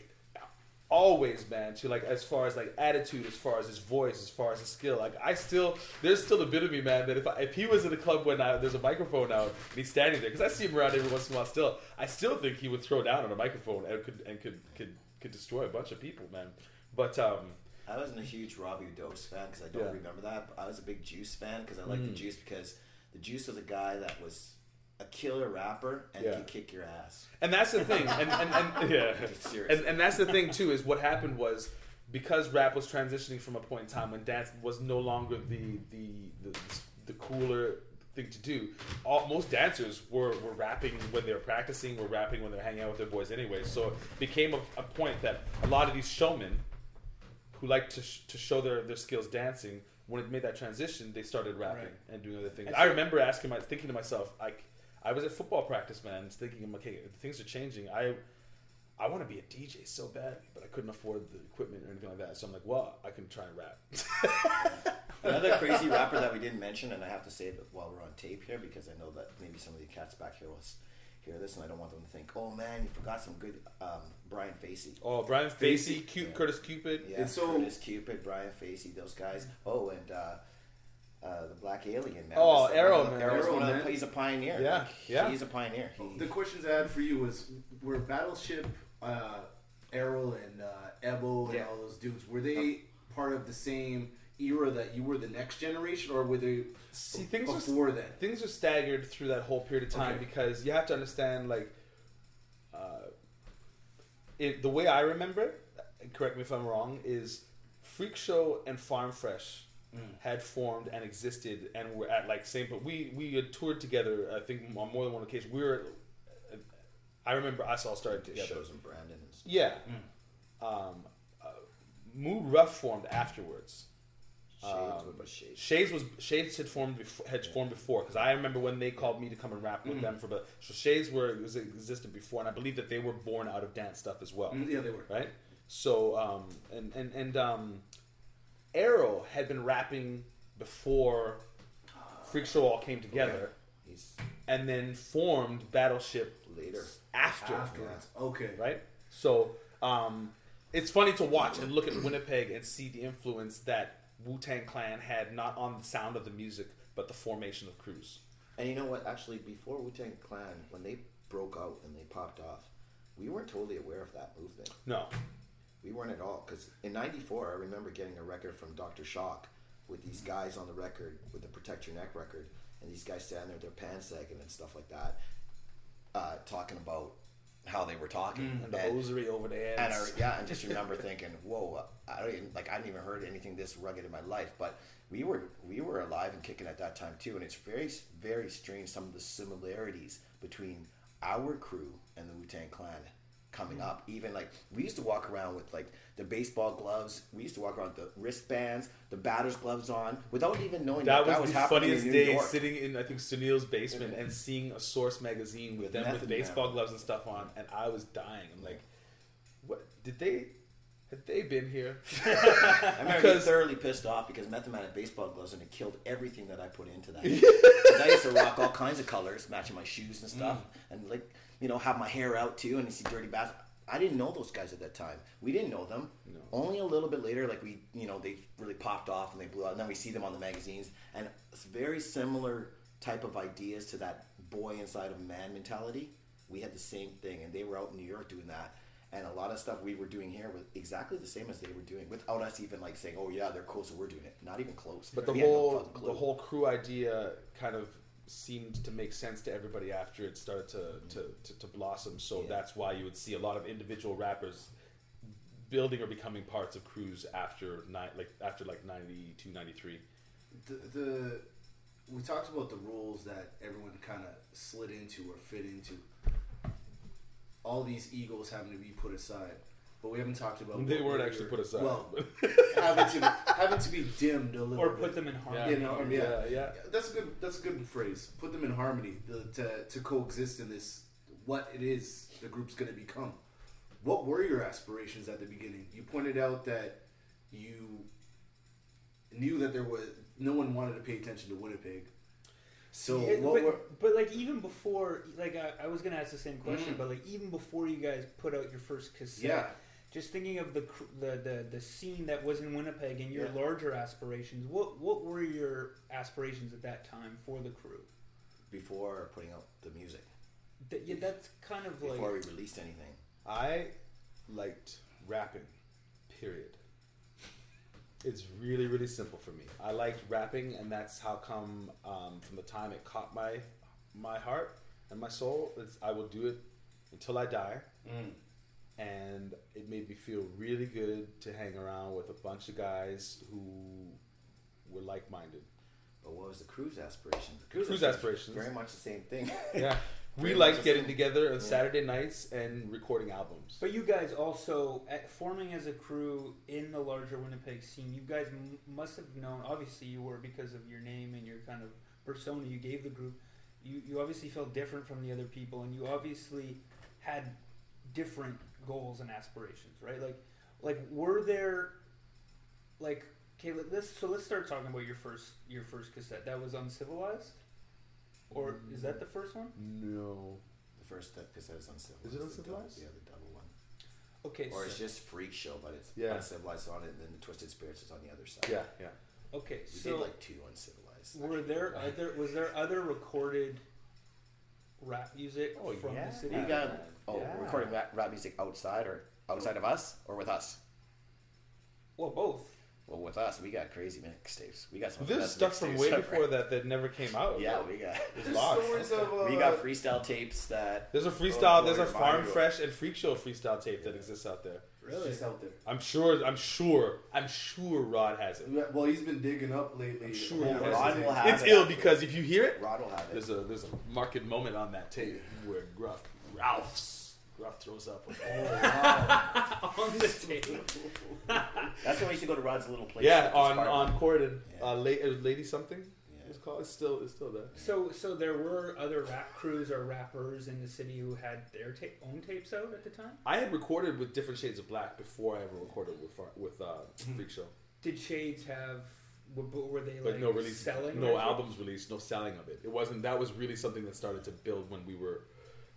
always, man, to like as far as like attitude, as far as his voice, as far as his skill. Like I still there's still a bit of me, man, that if I, if he was in a club when I, there's a microphone out and he's standing there, because I see him around every once in a while. Still, I still think he would throw down on a microphone and could and could could could destroy a bunch of people, man. But um. I wasn't a huge Robbie Dose fan because I don't Yeah. remember that. But I was a big Juice fan because I liked Mm. the Juice because the Juice was a guy that was a killer rapper and Yeah. could kick your ass. And that's the thing, and and, and [LAUGHS] yeah, and, and that's the thing too is what happened was because rap was transitioning from a point in time when dance was no longer the the the, the cooler thing to do. All, most dancers were, were rapping when they were practicing, were rapping when they're hanging out with their boys anyway. So it became a, a point that a lot of these showmen who like to, sh- to show their, their skills dancing, when it made that transition, they started rapping Right. and doing other things. And I remember asking my thinking to myself, like I was at football practice, man, thinking, okay, things are changing. I I want to be a DJ so badly, but I couldn't afford the equipment or anything like that. So I'm like, well, I can try and rap. [LAUGHS] Another crazy rapper that we didn't mention, and I have to say it while we're on tape here because I know that maybe some of the cats back here will hear this, and I don't want them to think, "Oh man, you forgot some good um, Brian Facey." oh, Brian Facey, cute Yeah. Curtis Cupid. Yeah, And so- Curtis Cupid, Brian Facey, those guys. Oh, and uh, uh, the Black Alien man. Oh, was one Arrow Man. Arrow one of the- he's a pioneer. Yeah, Like, yeah. He's a pioneer. He, The questions I had for you was: Were Battleship, uh, Errol, and uh, Ebo, and Yeah. all those dudes were they part of the same era that you were the next generation, or were they See, things are before then? things are staggered through that whole period of time Okay. because you have to understand like uh, it, the way I remember it. Correct me if I'm wrong. Is Freak Show and Farm Fresh Mm. had formed and existed and were at like same. But we we had toured together. I think on more than one occasion. We were. I remember us all started together. shows in Brandon and stuff. Yeah. Um, uh, Mood Rough formed afterwards. Shades, Um, Shades? Shades was Shades had formed before, had formed before because I remember when they called me to come and rap with Mm. them for the so Shades were was existed before and I believe that they were born out of dance stuff as well. Mm, yeah, they were. right. So um, and and and um, Arrow had been rapping before Freak Show all came together, He's and then formed Battleship later. after Afterwards. Okay. right? So um, it's funny to watch and look at Winnipeg and see the influence that Wu Tang Clan had not on the sound of the music, but the formation of crews. And you know what? Actually, before Wu Tang Clan, when they broke out and they popped off, we weren't totally aware of that movement. No, We weren't at all. Because in '94, I remember getting a record from Dr. Shock with these guys on the record, with the Protect Your Neck record, and these guys standing there with their pants sagging and stuff like that, uh, talking about how they were talking. Mm, and the hosiery over the heads. And I, yeah, and just [LAUGHS] remember thinking, "Whoa, I don't even like I didn't even heard anything this rugged in my life." But we were we were alive and kicking at that time too, and it's very very strange some of the similarities between our crew and the Wu Tang Clan coming up. Even like we used to walk around with like the baseball gloves. We used to walk around with the wristbands, the batter's gloves on, without even knowing that, that was, that was the happening funniest in New day York. sitting in I think Sunil's basement and seeing a Source magazine with, With them with baseball Man. gloves and stuff on, and I was dying. I'm like, what did they? Had they been here? [LAUGHS] I remember being thoroughly pissed off because Method Man had baseball gloves and it killed everything that I put into that. [LAUGHS] I used to rock all kinds of colors, matching my shoes and stuff, mm. and like you know have my hair out too, and you see dirty baths. I didn't know those guys at that time. We didn't know them. Only a little bit later, like we, you know, they really popped off and they blew out, and then we see them on the magazines, and it's very similar type of ideas to that boy inside of man mentality. We had the same thing, and they were out in New York doing that. And a lot of stuff we were doing here was exactly the same as they were doing, without us even like saying, "Oh yeah, they're cool, so we're doing it." Not even close. But the We had no whole the whole crew idea kind of seemed to make sense to everybody after it started to mm-hmm. to, to, to blossom. So Yeah. that's why you would see a lot of individual rappers building or becoming parts of crews after ni- like after like 92 93 the, the we talked about the rules that everyone kind of slid into or fit into. All these egos having to be put aside, but we haven't talked about They weren't actually put aside, Well, [LAUGHS] having to having to be dimmed a little, Or bit. put them in harmony. You know, yeah, Yeah, yeah. That's a good. That's a good phrase. Put them in harmony the, to to coexist in this what it is the group's going to become. What were your aspirations at the beginning? You pointed out that you knew that there was no one wanted to pay attention to Winnipeg. So It- what but, were but like even before, like I, I was gonna ask the same question, Mhm. but like even before you guys put out your first cassette, Yeah. Just thinking of the the, the the scene that was in Winnipeg and your Yeah. larger aspirations. What what were your aspirations at that time for the crew? before putting out the music, That, yeah, that's kind of like before we released anything. i liked rapping period it's really really simple for me i liked rapping and that's how come um, from the time it caught my my heart and my soul it's, i will do it until i die Mm. And it made me feel really good to hang around with a bunch of guys who were like-minded But what was the crew's aspiration? The Crew's aspirations. very much the same thing. [LAUGHS] yeah [LAUGHS] we Very liked getting same. together on Yeah. saturday nights and recording albums But you guys also, at, forming as a crew in the larger Winnipeg scene, you guys m- must have known. Obviously, you were because of your name and your kind of persona you gave the group. You you obviously felt different from the other people, and you obviously had different goals and aspirations, right? Like, like were there, like, okay, let, let's so let's start talking about your first your first cassette. That was uncivilized, or is that the first one? no The first that cassette is uncivilized. Is it the uncivilized? double- yeah, the double one. Okay, Or so, it's just Freak Show, but it's Yeah. uncivilized on it, and then the Twisted Spirits is on the other side. yeah yeah okay, We so did like two uncivilized. Were there other was there other recorded rap music Oh, from yeah. the city? We got oh Yeah. recording rap, rap music outside or outside of us or with us. Well, both. Well, with us, we got crazy mixtapes. We got some. of the stuff from way ever. before that that never came out. Yeah, we got. There's stories of uh, we got freestyle tapes that. There's a freestyle. There's a Farm Fresh and Freak Show freestyle tape that exists out there. It's just out there. I'm sure. I'm sure. I'm sure Rod has it. Yeah, Well, he's been digging up lately. I'm sure he Yeah, has Rod it. will have It's it. ill because if you hear it, Rod will have it. There's a there's a marked moment on that tape where Gruff Ralph's Gruff throws up. With [LAUGHS] [LAUGHS] on the tape. That's when we used to go to Rod's little place. yeah, at this on park. on Corydon, uh, la- uh, Lady something. It's called. It's still it's still there. So, so there were other rap crews or rappers in the city who had their ta- own tapes out at the time. I had recorded with Different Shades of Black before I ever recorded with with uh, Freak Show. Did Shades have? Were, were they But like no release, selling? no albums released, no selling of it. It wasn't. That was really something that started to build when we were.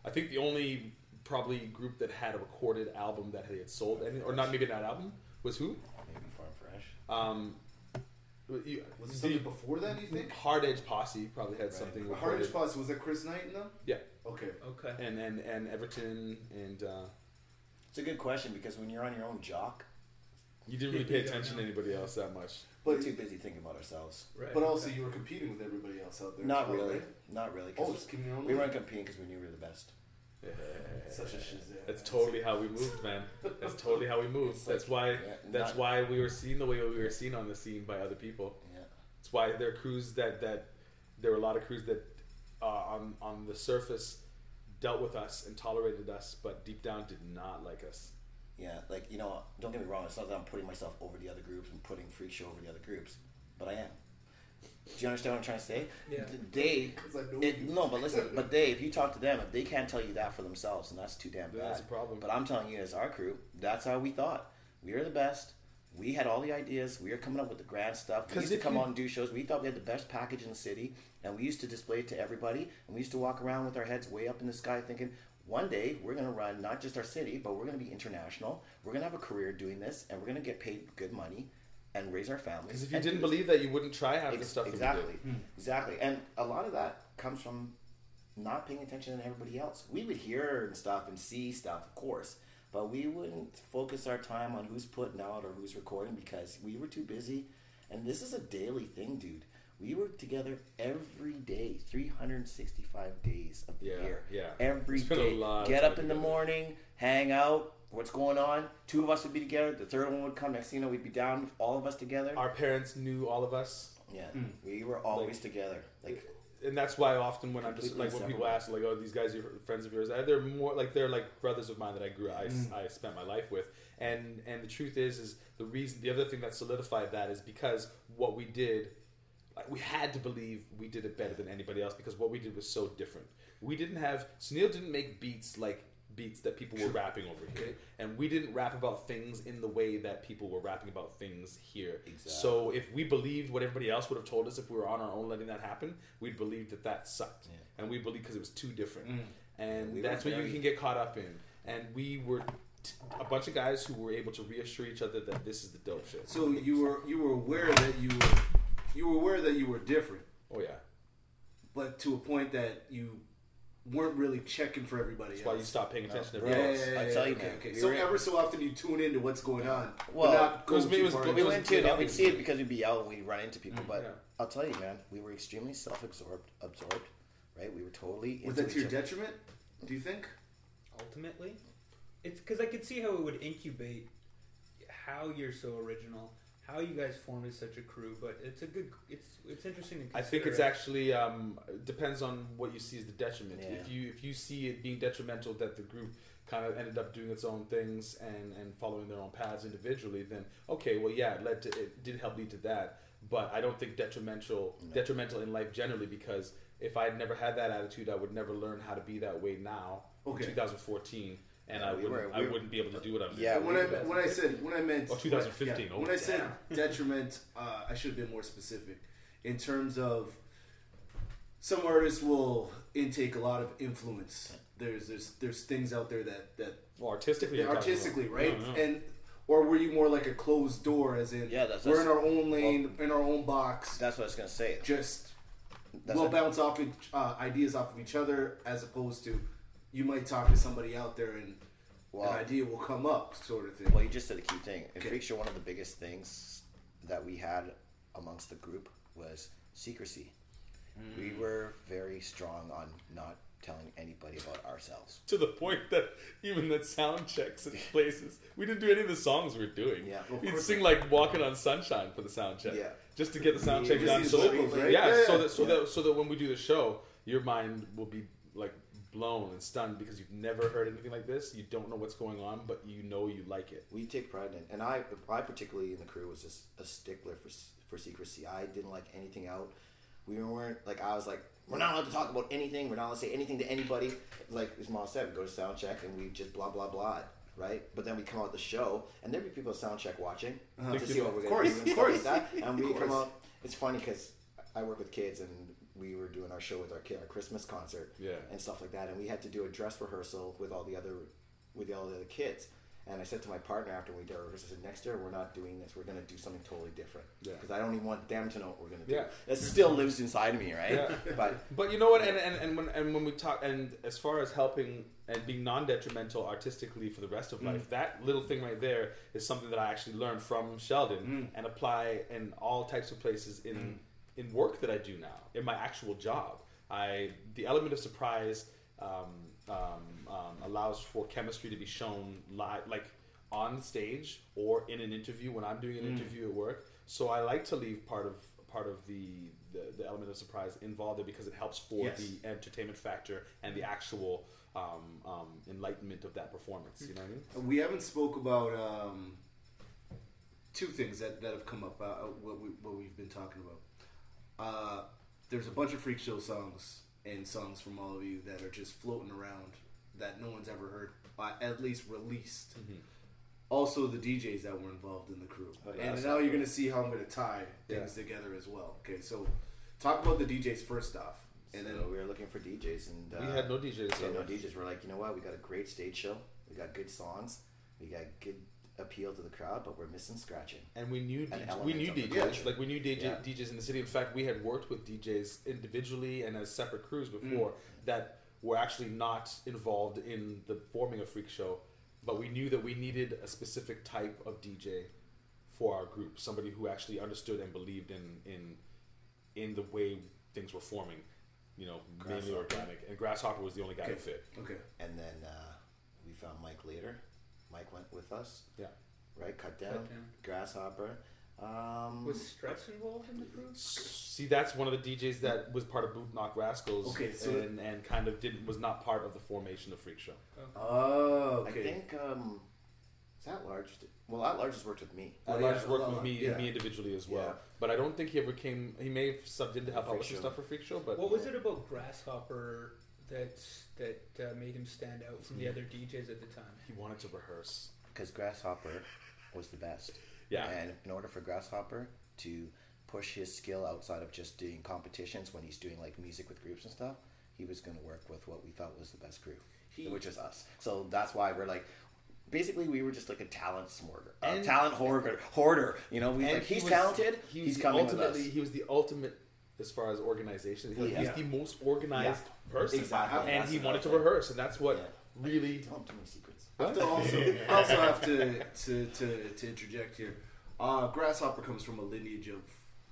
I think the only probably group that had a recorded album that they had sold, any, or not maybe not album, was who? Maybe Farm Fresh. Um, you, Was it something before that? You think? Hard Edge Posse probably had something. Hard. Edge Posse was that Chris Knight in them? Yeah. Okay. Okay. And and and Everton and uh, It's a good question because when you're on your own jock, you didn't really pay [LAUGHS] attention to anybody else that much. we're too busy thinking about ourselves. Right. But also, you were competing with everybody else out there. Not really. right? Not really. 'cause Oh, just keeping your own We weren't competing because we knew we were the best. [LAUGHS] Such a shizzy. That's totally how we moved, man. That's totally how we moved. That's why. That's not- why we were seen the way we were seen on the scene by other people. Yeah. That's why there are crews that that there were a lot of crews that uh, on on the surface dealt with us and tolerated us, but deep down did not like us. Yeah, like you know, don't get me wrong. It's not that I'm putting myself over the other groups and putting Freak Show over the other groups, but I am. Do you understand what I'm trying to say? Yeah. They, 'Cause I know it, no, but listen, but they, if you talk to them, if they can't tell you that for themselves, and that's too damn bad. That's a problem. But I'm telling you, as our crew, that's how we thought. We are the best. We had all the ideas. We were coming up with the grand stuff. We used to come you- on and do shows. We thought we had the best package in the city, and we used to display it to everybody. And we used to walk around with our heads way up in the sky, thinking, one day we're going to run not just our city, but we're going to be international. We're going to have a career doing this, and we're going to get paid good money and raise our families. Because if you didn't believe that, you wouldn't try half the Ex- stuff that we exactly, hmm. exactly, and a lot of that comes from not paying attention to everybody else. We would hear and stuff and see stuff, of course, but we wouldn't focus our time on who's putting out or who's recording because we were too busy. And this is a daily thing, dude. We were together every day, 365 days of the Yeah, year. yeah. Every Spent a lot Get time up in the morning, hang out. What's going on? Two of us would be together. The third one would come. Next thing you know, we'd be down, all of us together. Our parents knew all of us. Yeah, Hmm. we were always together. Like, and that's why often when I'm just like when people ask like, "Oh, these guys are friends of yours," uh, they're more like they're like brothers of mine that I grew I, Mm. I spent my life with. And and the truth is, is the reason the other thing that solidified that is because what we did, like we had to believe we did it better than anybody else because what we did was so different. We didn't have Sunil didn't make beats like beats that people were rapping over here, and we didn't rap about things in the way that people were rapping about things here. So if we believed what everybody else would have told us if we were on our own letting that happen, we'd believe that that sucked, and we believed because it was too different, mm. and We that's what you can get caught up in. And we were t- a bunch of guys who were able to reassure each other that this is the dope shit. So you were you were aware that you were you were aware that you were different, oh yeah, but to a point that you weren't really checking for everybody that's else. why you stop paying attention to bro, Yeah, everybody yeah, else. yeah, I yeah, tell you, okay, man, okay. we So were- ever so often you tune into what's going on, Well, but not it was it was- far it we was- went to, it and we'd see it because we'd be out and we'd run into people. Mm, but yeah. I'll tell you, man, we were extremely self-absorbed. Absorbed, right? We were totally. Was into that to your other. detriment? Do you think? ultimately it's because i could see how it would incubate how you're so original how you guys formed as such a crew but it's a good it's it's interesting to I think it's it. actually um, depends on what you see as the detriment. Yeah. If you if you see it being detrimental that the group kind of ended up doing its own things and, and following their own paths individually, then okay, well yeah, it led to it did help lead to that. But I don't think detrimental detrimental in life generally because if I had never had that attitude, I would never learn how to be that way now Okay. in 2014, and Yeah, I we wouldn't were- we were- wouldn't be able to do what I'm doing. Yeah, when I when I said when I meant Oh, 2015, yeah, oh, when I said damn. detriment, uh, I should have been more specific in terms of some artists will intake a lot of influence. There's there's there's things out there that that Well, artistically, you're artistically about. right No, no. and or were you more like a closed door as in Yeah, that's- we're in our own lane in our own box That's what I was gonna say. just That's we'll what- bounce off each, uh, ideas off of each other as opposed to you might talk to somebody out there and Well- an idea will come up sort of thing Well, you just said a key thing. In Okay. Freak Show, one of the biggest things that we had amongst the group was secrecy. We Mm. were very strong on not telling anybody about ourselves. to the point that even the sound checks at places, we didn't do any of the songs we were doing. Yeah. Of we'd sing like "Walking on Sunshine" for the sound check. Yeah. just to get the sound Yeah, check done. So that, vocals, yeah, right? Yeah, so that so Yeah. that so that when we do the show, your mind will be like blown and stunned because you've never heard anything like this. You don't know what's going on, but you know you like it. We take pride in, it, and I, I particularly in the crew was just a stickler for for secrecy. I didn't like anything out. We weren't like I was like we're not allowed to talk about anything. We're not allowed to say anything to anybody. Like his mom said, we go to sound check and we just blah blah blah, right? But then we come out the show and there'd be people at sound check watching Uh-huh. to see what we're gonna course, do and of stuff course. like that. And Of we come out. It's funny because I work with kids and we were doing our show with our kid, our Christmas concert, Yeah. and stuff like that. And we had to do a dress rehearsal with all the other with all the other kids. And I said to my partner after we did our rehearsal, I said, next year we're not doing this. We're going to do something totally different. Yeah. Because I don't even want them to know what we're going to do. Yeah. It still lives inside of me, right? Yeah. [LAUGHS] But But you know what? And, and, and when and when we talk and as far as helping and being non-detrimental artistically for the rest of mm. life, that little thing right there is something that I actually learned from Sheldon mm. and apply in all types of places in mm. In work that I do now in my actual job. I the element of surprise um, um, um, allows for chemistry to be shown live, like on stage or in an interview when I'm doing an interview at work. So I like to leave part of part of the, the, the element of surprise involved there because it helps for Yes. the entertainment factor and the actual um, um, enlightenment of that performance. You know what I mean? We haven't spoke about um, two things that, that have come up. Uh, what we what we've been talking about. Uh, there's a bunch of freak show songs and songs from all of you that are just floating around that no one's ever heard, uh, at least released. Also, the DJs that were involved in the crew, Oh, yeah, and now you're gonna see how I'm gonna tie things together as well. Okay, so talk about the DJs first off, and then we were looking for DJs, and uh, We had no DJs, We had no DJs. We're like, you know what? We got a great stage show. We got good songs. We got good appeal to the crowd, but we're missing scratching. And we knew An DJ, element we knew DJs culture. like we knew DJ, Yeah. DJs in the city. In fact, we had worked with DJs individually and as separate crews Mm. before that were actually not involved in the forming a freak show, but we knew that we needed a specific type of DJ for our group, somebody who actually understood and believed in in in the way things were forming. You know, mainly organic, and Grasshopper was the only guy who Okay. fit. okay, And then uh, we found Mike later. Mike went with us. Yeah. Right, cut down. Cut Down. Grasshopper. Um, Was Stretch involved in the crew? See, that's one of the DJs that was part of Boot Knock Rascals, Okay, so- and, and kind of didn't was not part of the formation of Freak Show. oh, okay. I think um, is that large? Well, that large has worked with me. Oh, At yeah, large worked well, with me, yeah. me individually as well, Yeah. but I don't think he ever came. He may have subbed in to help out with some stuff for Freak Show, but What was it about Grasshopper that's that uh, made him stand out from the other DJs at the time? he wanted to rehearse. Because Grasshopper was the best. Yeah. And in order for Grasshopper to push his skill outside of just doing competitions when he's doing like music with groups and stuff, he was going to work with what we thought was the best crew, He- which was us. So that's why we're like, basically, we were just like a talent smortar, a And- talent hoarder. Hoarder, you know. We And like he he's was- talented. He was he's the coming with ultimately us. he was the ultimate as far as organization. He- Yeah. He's the most organized person, Exactly. and That's he wanted to thing. rehearse, and that's what Yeah. really. Don't tell me secrets. I have to also, also have to, to, to, to interject here. Uh, Grasshopper comes from a lineage of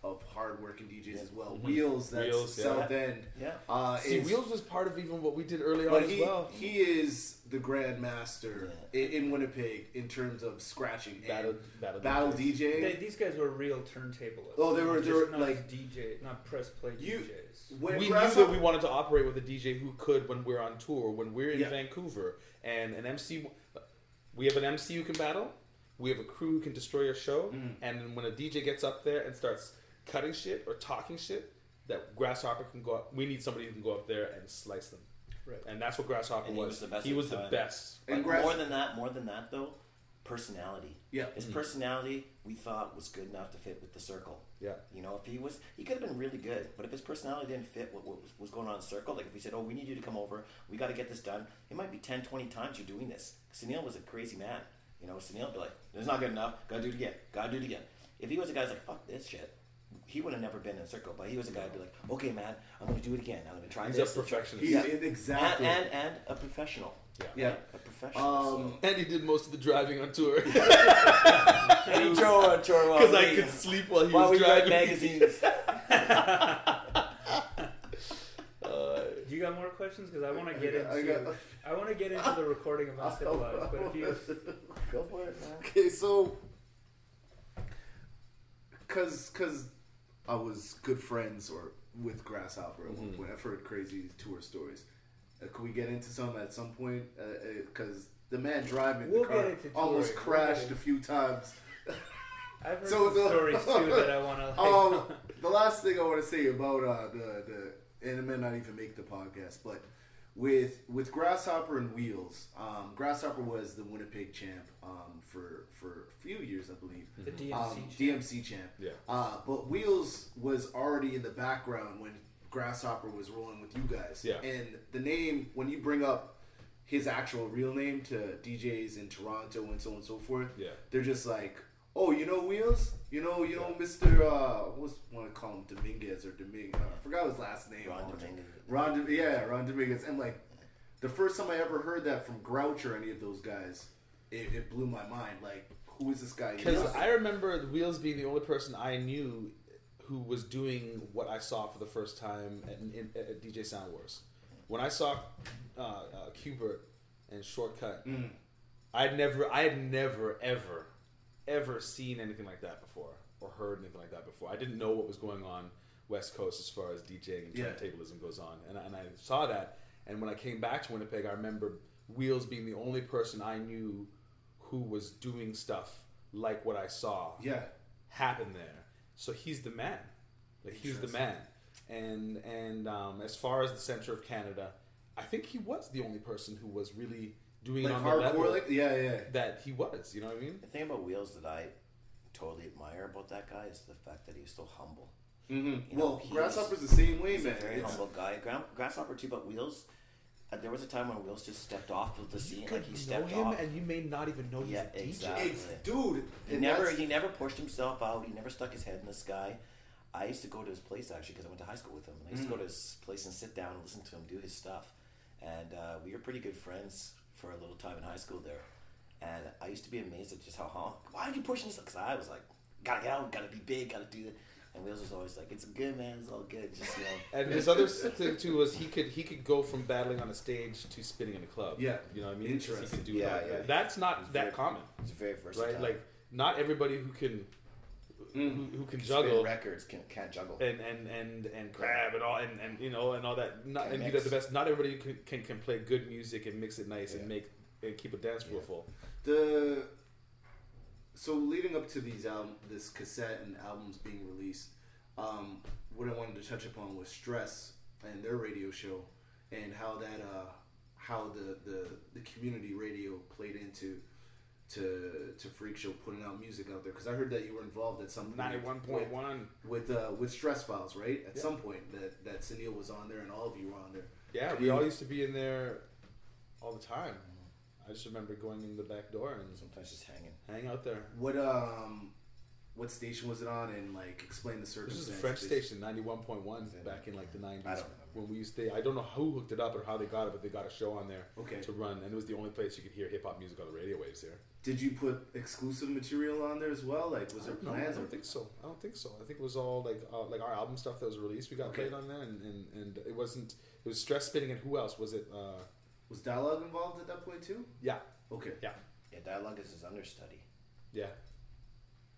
of hardworking DJs as well. Wheels, that's Mm-hmm. Wheels, yeah. South End. Yeah. Uh, See, is- Wheels was part of even what we did early on but as he, well. he is the grand master in, in Winnipeg in terms of scratching and Battle- battle battle DJs. DJ. They, these guys were real turntablists. Oh, they were- Not they were, not like- DJ, not press play You- DJs. when we knew Grasshopper- that we wanted to operate with a DJ who could when we're on tour, when we're in Yeah. Vancouver, and an MC. We have an MC who can battle. We have a crew who can destroy a show, Mm-hmm. and then when a DJ gets up there and starts cutting shit or talking shit, that Grasshopper can go. up. We need somebody who can go up there and slice them. Right. And that's what Grasshopper And he was. was the best He was the the best. But And Grass- more than that, more than that though, personality. Yeah. His mm. personality we thought was good enough to fit with the circle. Yeah. You know, if he was, he could have been really good, but if his personality didn't fit what, what was, was going on in the circle, like if we said, oh, we need you to come over, we got to get this done, it might be 10, 20 times you're doing this. Sunil was a crazy man. You know, Sunil would be like, it's not good enough, gotta do it again, gotta do it again. If he was a guy who's like, fuck this shit, he would have never been in a circle, but he was a guy who'd be like, okay, man, I'm gonna do it again, I'm gonna try He's this. a perfectionist. He's Yeah. exactly. And, and, and a professional. Yeah. yeah. A professional. Um, And he did most of the driving on tour [LAUGHS] and he drove on tour while because I could sleep while he while was we read driving. magazines. [LAUGHS] Uh, Do You got more questions? Because I want to I get got- I into got- I want to get into the recording of Uncivilized. [LAUGHS] But if you Go for it, man. Okay, so because because I was good friends or with Grasshopper at one Mhm. point. I've heard crazy tour stories. Uh, can we get into some at some point? Because the man driving We'll the car almost touring. crashed We'll a few times. I've heard [LAUGHS] some stories too that I want to. Like, [LAUGHS] um, [LAUGHS] the last thing I want to say about uh, the the and it may not even make the podcast, but with with Grasshopper and Wheels, um, Grasshopper was the Winnipeg champ um, for for a few years, I believe. The DMC um, champ. DMC champ. Yeah. Uh, but Wheels was already in the background when Grasshopper was rolling with you guys. Yeah. And the name when you bring up his actual real name to DJs in Toronto and so on and so forth, Yeah. they're just like, "Oh, you know Wheels? You know, you know Mr. Uh, what's want to call him Dominguez or Dominguez? I forgot his last name. Ron Dominguez. Ron, Dom- yeah, Ron Dominguez. And like, the first time I ever heard that from Grouch or any of those guys, it, it blew my mind. Like, who is this guy? Because I remember Wheels being the only person I knew who was doing what I saw for the first time at, in, at DJ Sound Wars. When I saw uh, uh, Qbert and Shortkut, Mm. I'd never, I had never, ever, ever seen anything like that before or heard anything like that before. I didn't know what was going on West Coast as far as DJing and Yeah. turntablism goes on, and, I- and I saw that. And when I came back to Winnipeg, I remember Wheels being the only person I knew who was doing stuff like what I saw Yeah. happen there. So he's the man. Like he's the man. And and um, as far as the center of Canada, I think he was the only person who was really doing Like it on hardcore, the level like- yeah, yeah. that he was. You know what I mean? The thing about Wheels that I totally admire about that guy is the fact that he's so humble. Mhm. You know, Well, he's- Grasshopper's the same way, he's man. A very It's- humble guy. Grasshopper too, but Wheels. Uh, there was a time when Wheels just stepped off of the scene, could like he know stepped him off. and you may not even know he's yeah, a DJ. exactly. Ex- dude, He never that's- he never pushed himself out. He never stuck his head in the sky. I used to go to his place actually because I went to high school with him. And I used to go Mm. to his place and sit down and listen to him do his stuff. And uh, we were pretty good friends for a little time in high school there. And I used to be amazed at just how, huh, why are you pushing this? Because I was like, gotta get out, gotta be big, gotta do that. And Wheels was always like, it's good, man, it's all good. Just, you know. And his other thing too was he could he could go from battling on a stage to spinning in a club. Yeah. you know what I mean. Interesting. He could do Yeah, that. yeah. That's not He's that very- common, He's very versatile. right? Like not everybody who can who, who can Spin juggle records can, can't juggle. and and and and grab and all and, and you know and all that. Not, Can and do mix. that the best. Not everybody can, can can play good music and mix it nice and make and keep a dance floor full. the so leading up to these album this cassette and albums being released um, what i wanted to touch upon was stress and their radio show and how that uh, how the, the the community radio played into to to freak show putting out music out there because i heard that you were involved at some point Ninety one point one. with uh, with stress files right at Yeah. some point that that Sunil was on there and all of you were on there Yeah, Could we you- all used to be in there all the time. I just remember going in the back door and sometimes just hanging, hang out there. what um what station was it on and like explain the This circumstances is a French station, ninety one point one, back in like the nineties. I don't When we used to, I don't know who hooked it up or how they got it, but they got a show on there Okay. to run, and it was the only place you could hear hip hop music on the radio waves here. Did you put exclusive material on there as well? Like, was there No, I don't think so. I don't think so. I think it was all like uh, like our album stuff that was released. We got Okay. played on there, and, and, and it wasn't. It was stress spinning, and who else was it? Uh, was Dialogue involved at that point too? Yeah. Okay. Yeah. Yeah, dialogue is his understudy. Yeah.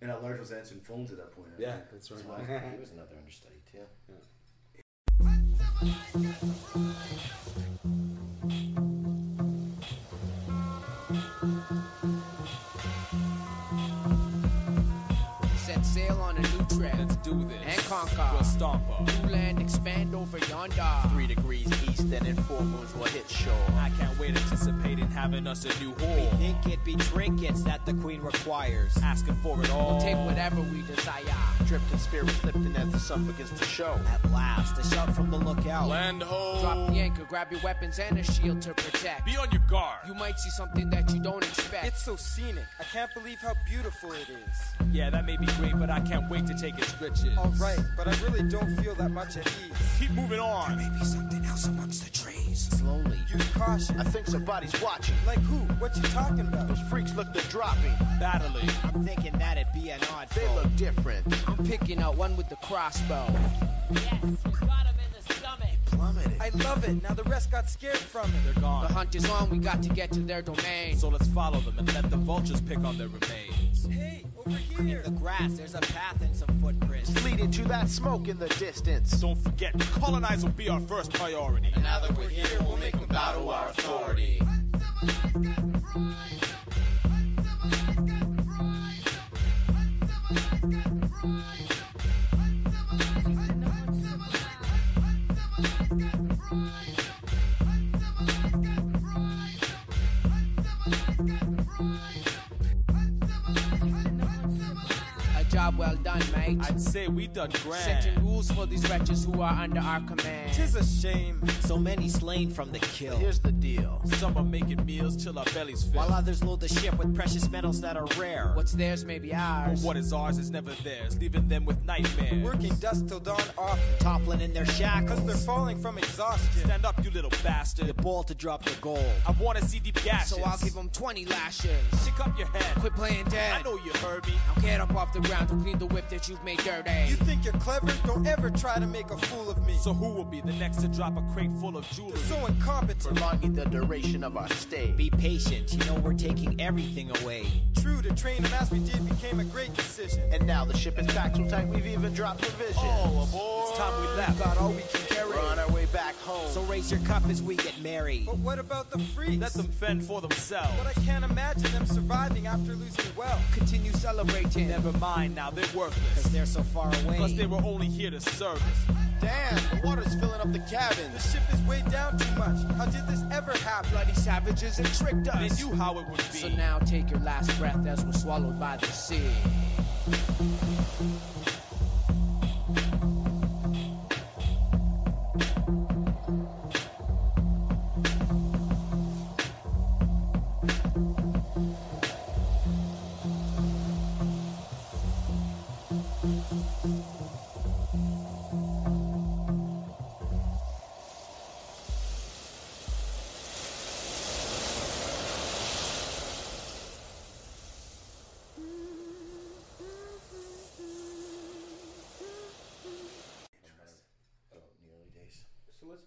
And at large was answering phones at that point. I Yeah, think. that's right. Well, [LAUGHS] he was another understudy too. Set Yes, yes, yes. Sail on a new trip. Let's do this. And conquer. We'll stomp her. New land expand over yonder. Three degrees east, and in four moons we'll hit shore. I can't wait anticipating having us a new We think it be trinkets that the queen requires. Asking for it all. We'll take whatever we desire. Drifting spirits lifting as the sun begins to show. At last, a shout from the lookout. Land ho. Drop the anchor, grab your weapons and a shield to protect. Be on your guard. You might see something that you don't expect. It's so scenic. I can't believe how beautiful it is. Yeah, that may be great, but I can't wait to take its riches. Alright, but I really don't feel that much at ease. Keep moving on. Maybe something else amongst the trees. Slowly. Use caution. I think somebody's watching. Like who? What you talking about? Those freaks look to dropping. Battling. I'm thinking that'd be an odd They look different. I'm picking out one with the crossbow. Yes, you got plummeted. I love it. Now the rest got scared from it. They're gone. The hunt is on. We got to get to their domain. So let's follow them and let the vultures pick on their remains. Hey, over here. In the grass, there's a path and some footprints. Leading to that smoke in the distance. Don't forget, colonize will be our first priority. And now that we're here, we'll make them bow to our authority. A well done, mate. I'd say we done grand. Setting rules for these wretches who are under our command. Tis a shame. So many slain from the kill. Here's the deal. Some are making meals till our bellies fill. While others load the ship with precious metals that are rare. What's theirs may be ours, But what is ours is never theirs, leaving them with nightmares. Working dusk till dawn often. Toppling in their Cause shackles. they're falling from exhaustion. Stand up, you little bastard. The ball to drop the gold. I wanna see deep gashes. So I'll give them 20 lashes. Stick up your head. Quit playing dead. I know you heard me. Now get up off the ground to clean the whip that you've made dirty. You think you're clever? Don't ever try to make a fool of me. So who will be the next to drop a crate full of jewelry? so incompetent. Prolonging the duration of our stay. Be patient. You know we're taking everything away. True, to train them as we did became a great decision. And now the ship is packed so tight we've even dropped provisions. Oh, aboard. It's time we left. Got all we can carry. We're on our way back home. So raise your cup as we get married. But what about the freaks? Let them fend for themselves. But I can't imagine them surviving after losing wealth. Continue celebrating. Never mind now, they're Cause they're so far away. Plus, they were only here to service. Damn, the water's filling up the cabin. The ship is way down too much. How did this ever happen? Bloody savages and tricked us. They knew how it would be. So now take your last breath as we're swallowed by the sea.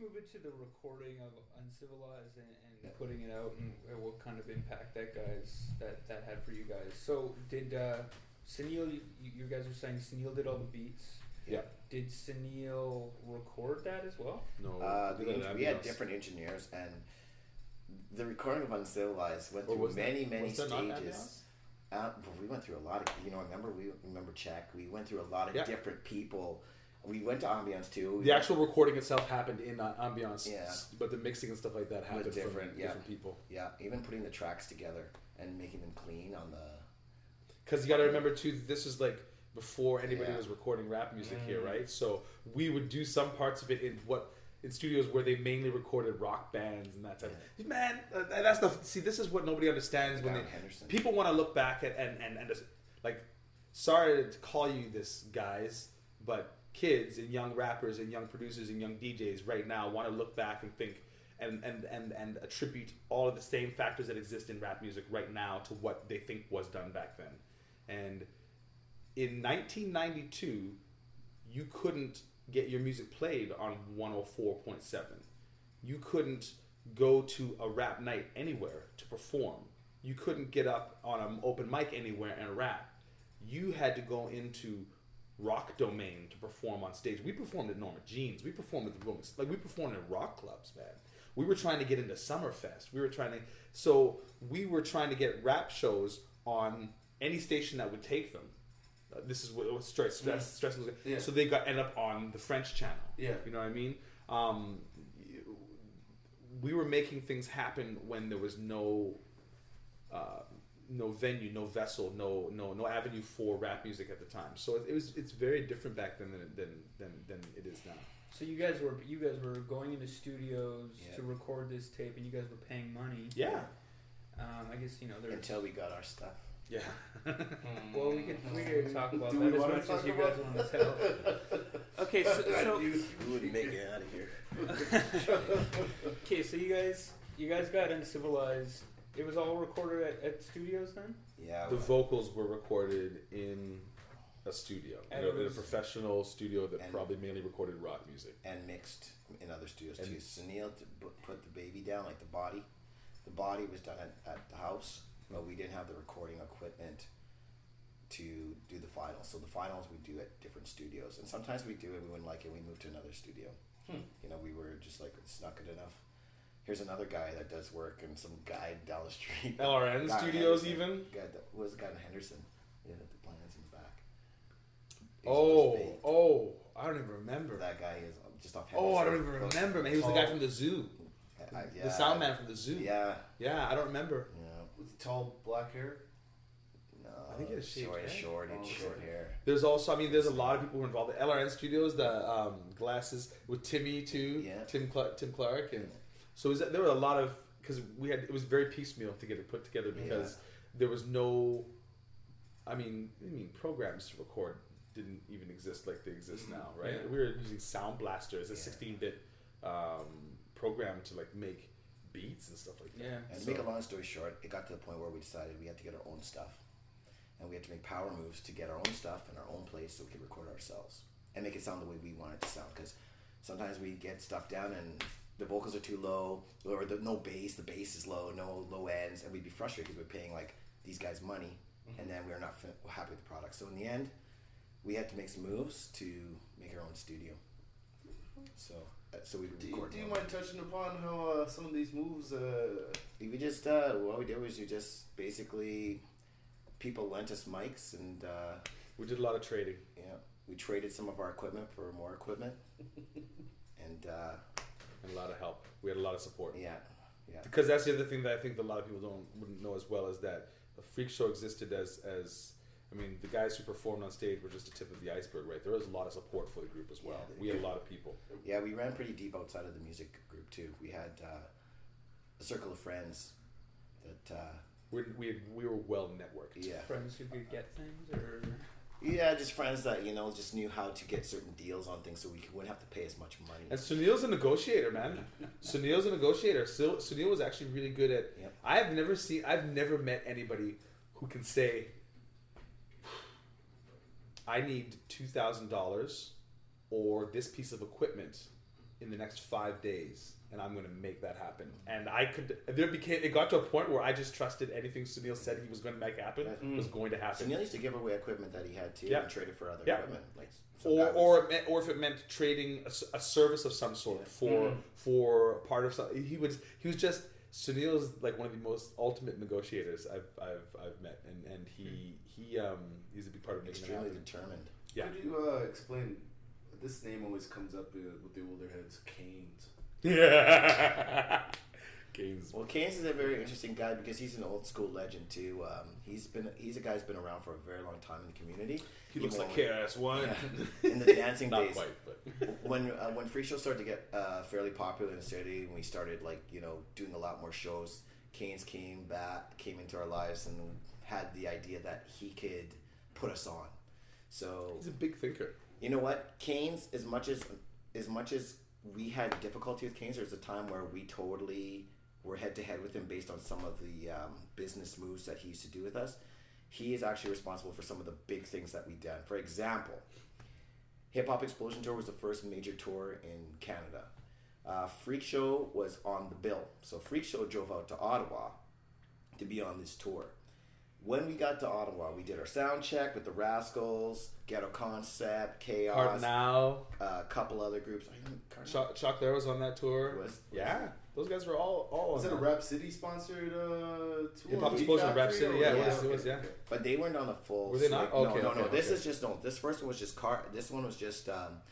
Move into the recording of Uncivilized and, and putting it out and uh, what kind of impact that guys that that had for you guys. So did uh, Sunil? You, you guys were saying Sunil did all the beats. Yeah. Did Sunil record that as well? No. Uh, we the did eng- we had different engineers, and the recording of Uncivilized went through was that- many, many was stages. Uh, but we went through a lot of, you know, remember we remember Czech. We went through a lot of Yeah. different people. We went to Ambiance too. We The actual recording itself happened in uh, Ambiance, Yeah. but the mixing and stuff like that happened was different, from yeah. different people. Yeah, even putting the tracks together and making them clean on the. Because you got to remember too, this is like before anybody Yeah. was recording rap music here, Mhm. right? So we would do some parts of it in what in studios where they mainly recorded rock bands and that type. of Man, uh, that's the see. This is what nobody understands when they Henderson. people want to look back at and and and just, like, sorry to call you this, guys, but kids and young rappers and young producers and young DJs right now want to look back and think. And, and, and, and attribute all of the same factors that exist in rap music right now to what they think was done back then. And in 1992, you couldn't get your music played on 104.7. You couldn't go to a rap night anywhere to perform. You couldn't get up on an open mic anywhere and rap. You had to go into rock domain to perform on stage. We performed at Norma Jeans. We performed at the Rolling like we performed in rock clubs, man. We were trying to get into Summerfest. We were trying to so we were trying to get rap shows on any station that would take them. Uh, this is what was stress stress Mm. stress was Yeah. so they got end up on the French channel. Yeah. You know what I mean? Um, we were making things happen when there was no uh, no venue, no vessel, no no no avenue for rap music at the time. So it, it was it's very different back then than than than, than it is now. So you guys were you guys were going into studios Yeah. to record this tape, and you guys were paying money. Yeah. Um, I guess you know there's Until we got our stuff. Yeah. [LAUGHS] well, we could we could talk about Do that as much as you guys want to tell. [LAUGHS] Okay, so, so we wouldn't make it out of here. [LAUGHS] okay, so you guys you guys got uncivilized. It was all recorded at, at studios then. Yeah. The vocals were recorded in a studio, And in a, it in a professional studio that and- probably mainly recorded rock music. and mixed in other studios And- too. Sunil to put the baby down, like the body. The body was done at, at the house, but we didn't have the recording equipment to do the finals. So the finals we do at different studios, and sometimes we do it. We wouldn't like it. We move to another studio. Hmm. You know, we were just like it's not good enough. Here's another guy that does work, and some guy down the street. [LAUGHS] LRN Guy Studios Henderson. even? Guy that was the guy in Henderson. Yeah, the plans in the back. Oh, oh, I don't even remember. That guy is just off. Oh, I don't even remember, man. He was the guy from the zoo. I- The yeah. sound man from the zoo. Yeah. Yeah, I don't remember. Yeah. With the tall black hair. No, I think he had a shaved short, head. short, Oh, short okay. hair. There's also, I mean, there's a lot of people who are involved. The LRN Studios, the um, glasses with Timmy too, Yeah. Tim Cl- Tim Clark, and so is that, there were a lot of because we had it was very piecemeal to get it put together because there was no, I mean, I mean programs to record didn't even exist like they exist Mm-hmm. now, right? Yeah. We were using Sound Blaster as a 16-bit um, program to like make beats and stuff like that. Yeah. And to So- make a long story short, it got to the point where we decided we had to get our own stuff, and we had to make power moves to get our own stuff in our own place so we could record ourselves and make it sound the way we want it to sound. Because sometimes we get stuff down and the vocals are too low, or the no bass, the bass is low, no low ends, and we'd be frustrated because we're paying like these guys money, and then we're not fin- happy with the product. So in the end, we had to make some moves to make our own studio. So, uh, so we Do you, do you mind touching upon how uh, some of these moves? Uh, We just uh, what we did was we just basically people lent us mics and uh, we did a lot of trading. Yeah, we traded some of our equipment for more equipment, [LAUGHS] and uh, and a lot of help. We had a lot of support. Yeah, yeah. Because that's the other thing that I think that a lot of people don't wouldn't know as well is that the freak show existed as as I mean the guys who performed on stage were just the tip of the iceberg, right? There was a lot of support for the group as well. we had a lot of people. Yeah, we ran pretty deep outside of the music group too. We had uh, a circle of friends that uh, we we had, we were well networked. Yeah, Friends who could get things, or yeah, just friends that you know just knew how to get certain deals on things, so we wouldn't have to pay as much money. And Sunil's a negotiator, man. [LAUGHS] Sunil's a negotiator. Sil- Sunil was actually really good at. I have never seen. I've never met anybody who can say, "I need two thousand dollars or this piece of equipment in the next five days, and I'm going to make that happen." And I could. There became. It got to a point where I just trusted anything Sunil said he was going to make happen was going to happen. Sunil used to give away equipment that he had too, Yeah. and trade it for other Yeah. equipment, like some or or it meant, or if it meant trading a service of some sort for Mhm. for part of something. he was he was just Sunil's like one of the most ultimate negotiators I've I've, I've met and and he he um he's a big part of making extremely determined. Yeah. Could you uh, explain? This name always comes up uh, with the older heads, Canes. [LAUGHS] Yeah. Keynes. Well, Keynes is a very interesting guy because he's an old school legend too. Um, he's been he's a guy who's been around for a very long time in the community. He looks like when- KRS-One. Yeah. [LAUGHS] in the dancing Not days. quite, but- [LAUGHS] when uh, when freak shows started to get uh, fairly popular in the city, and we started like you know doing a lot more shows, Keynes came back, came into our lives, and had the idea that he could put us on. So He's a big thinker. You know what, Keynes, as much as as much as we had difficulty with Keynes, there was a time where we totally were head to head with him based on some of the um, business moves that he used to do with us. He is actually responsible for some of the big things that we've done. For example, Hip Hop Explosion Tour was the first major tour in Canada. Uh, Freak Show was on the bill. So Freak Show drove out to Ottawa to be on this tour. When we got to Ottawa, we did our sound check with the Rascals, Ghetto Concept, Chaos, Kardinal. a couple other groups. I think Chuck, Chuck there was on that tour. Was- yeah, those guys were all all. Was on it a. Rap City sponsored uh, tour? Hip Hop Explosion Rap City, yeah, it was- it okay, was, yeah. But they weren't on the full. Were they not? like, Okay, no, no, okay, no. This is just no. This first one was just car. This one was just um,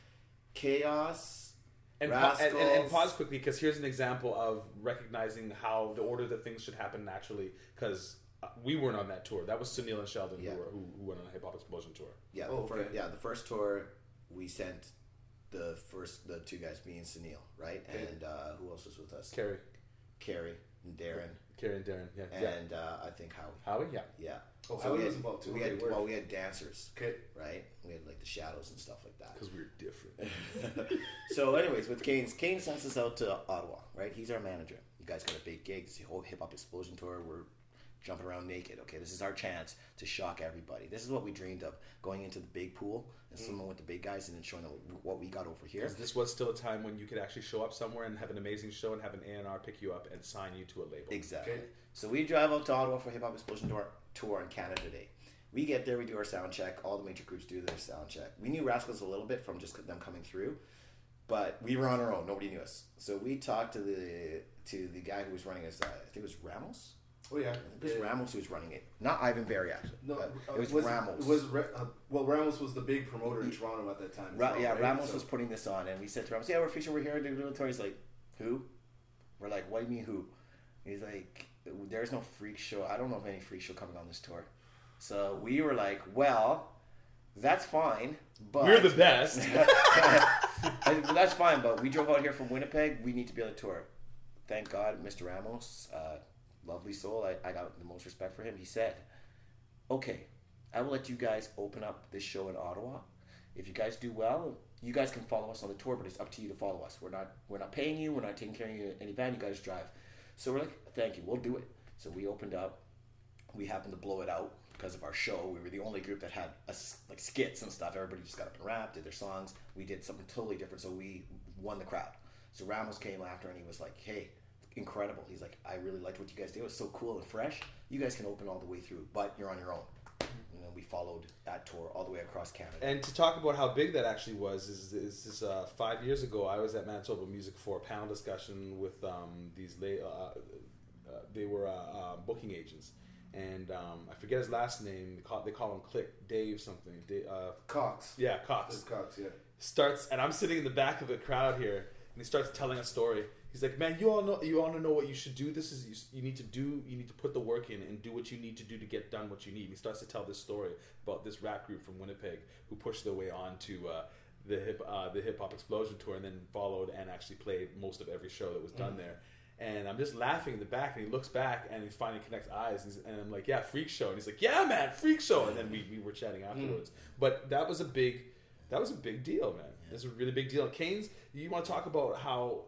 Chaos. And, pa- and, and, and pause quickly because here's an example of recognizing how the order that things should happen naturally. Because uh, we weren't on that tour. That was Sunil and Sheldon Yeah. who, were, who, who went on a hip hop explosion tour. Yeah, Oh, the fir- yeah. The first tour we sent the first the two guys, me and Sunil, right? Okay. And uh, who else was with us? Carrie. Carrie and Darren. Carrie and Darren, yeah, yeah. And uh, I think Howie. Howie, yeah. Yeah. Oh, So Howie we was had, involved too. We had well, we had dancers. Okay. Right. We had like the shadows and stuff like that. Because we were different. [LAUGHS] so, anyways, with Keynes, Kane sends us out to Ottawa, right? He's our manager. You guys got a big gig. It's the whole hip hop explosion tour. We're jumping around naked. Okay, this is our chance to shock everybody. This is what we dreamed of going into the big pool and Mm. swimming with the big guys and then showing them what we got over here. this was still a time when you could actually show up somewhere and have an amazing show and have an A&R pick you up and sign you to a label. Exactly. So we drive out to Ottawa for Hip Hop Explosion tour, tour on Canada Day. We get there, we do our sound check. All the major groups do their sound check. We knew Rascals a little bit from just them coming through, but we were on our own. Nobody knew us. So we talked to the to the guy who was running us. Uh, I think it was Ramos. Oh yeah, I it was Yeah. Ramos who was running it, not Ivan Berry actually. No, uh, it was, was Ramos. Was uh, well, Ramos was the big promoter in Toronto at that time. as Ra- well, yeah, right? Ramos So- was putting this on, and we said to Ramos, "Yeah, we're featuring. We're here to do the tour." He's like, "Who?" We're like, "What do you mean who?" He's like, "There's no freak show. I don't know of any freak show coming on this tour." So we were like, "Well, that's fine, but We're the best." [LAUGHS] That's fine, but we drove out here from Winnipeg. We need to be on the tour. Thank God, Mr. Ramos, uh, lovely soul. I, I got the most respect for him. He said, "Okay, I will let you guys open up this show in Ottawa. If you guys do well, you guys can follow us on the tour, but it's up to you to follow us. We're not we're not paying you. We're not taking care of you any van. You guys drive." So we're like, "Thank you. We'll do it." So we opened up. We happened to blow it out because of our show. We were the only group that had a like skits and stuff. Everybody just got up and rapped, did their songs. We did something totally different, so we won the crowd. So Ramos came after and he was like, "Hey, incredible." He's like, "I really liked what you guys did. It was so cool and fresh. You guys can open all the way through, but you're on your own." You know, we followed that tour all the way across Canada. And to talk about how big that actually was is, is, is uh, five years ago. I was at Manitoba Music for a panel discussion with um, these. La- uh, uh, they were uh, uh, booking agents, and um, I forget his last name. They call, they call him Click Dave something. Dave, uh, Cox. Yeah, Cox. It's Cox, yeah. Starts, and I'm sitting in the back of the crowd here, and he starts telling a story. He's like, "Man, you all know, you all know what you should do. This is you, you need to do. You need to put the work in and do what you need to do to get done what you need." And he starts to tell this story about this rap group from Winnipeg who pushed their way on to uh, the hip uh, the hip hop explosion tour, and then followed and actually played most of every show that was done Mm. there. And I'm just laughing in the back, and he looks back, and he finally connects eyes, and, and I'm like, "Yeah, freak show." And he's like, "Yeah, man, freak show." And then we, we were chatting afterwards. But that was a big, that was a big deal, man. That's a really big deal. Keynes, you want to talk about how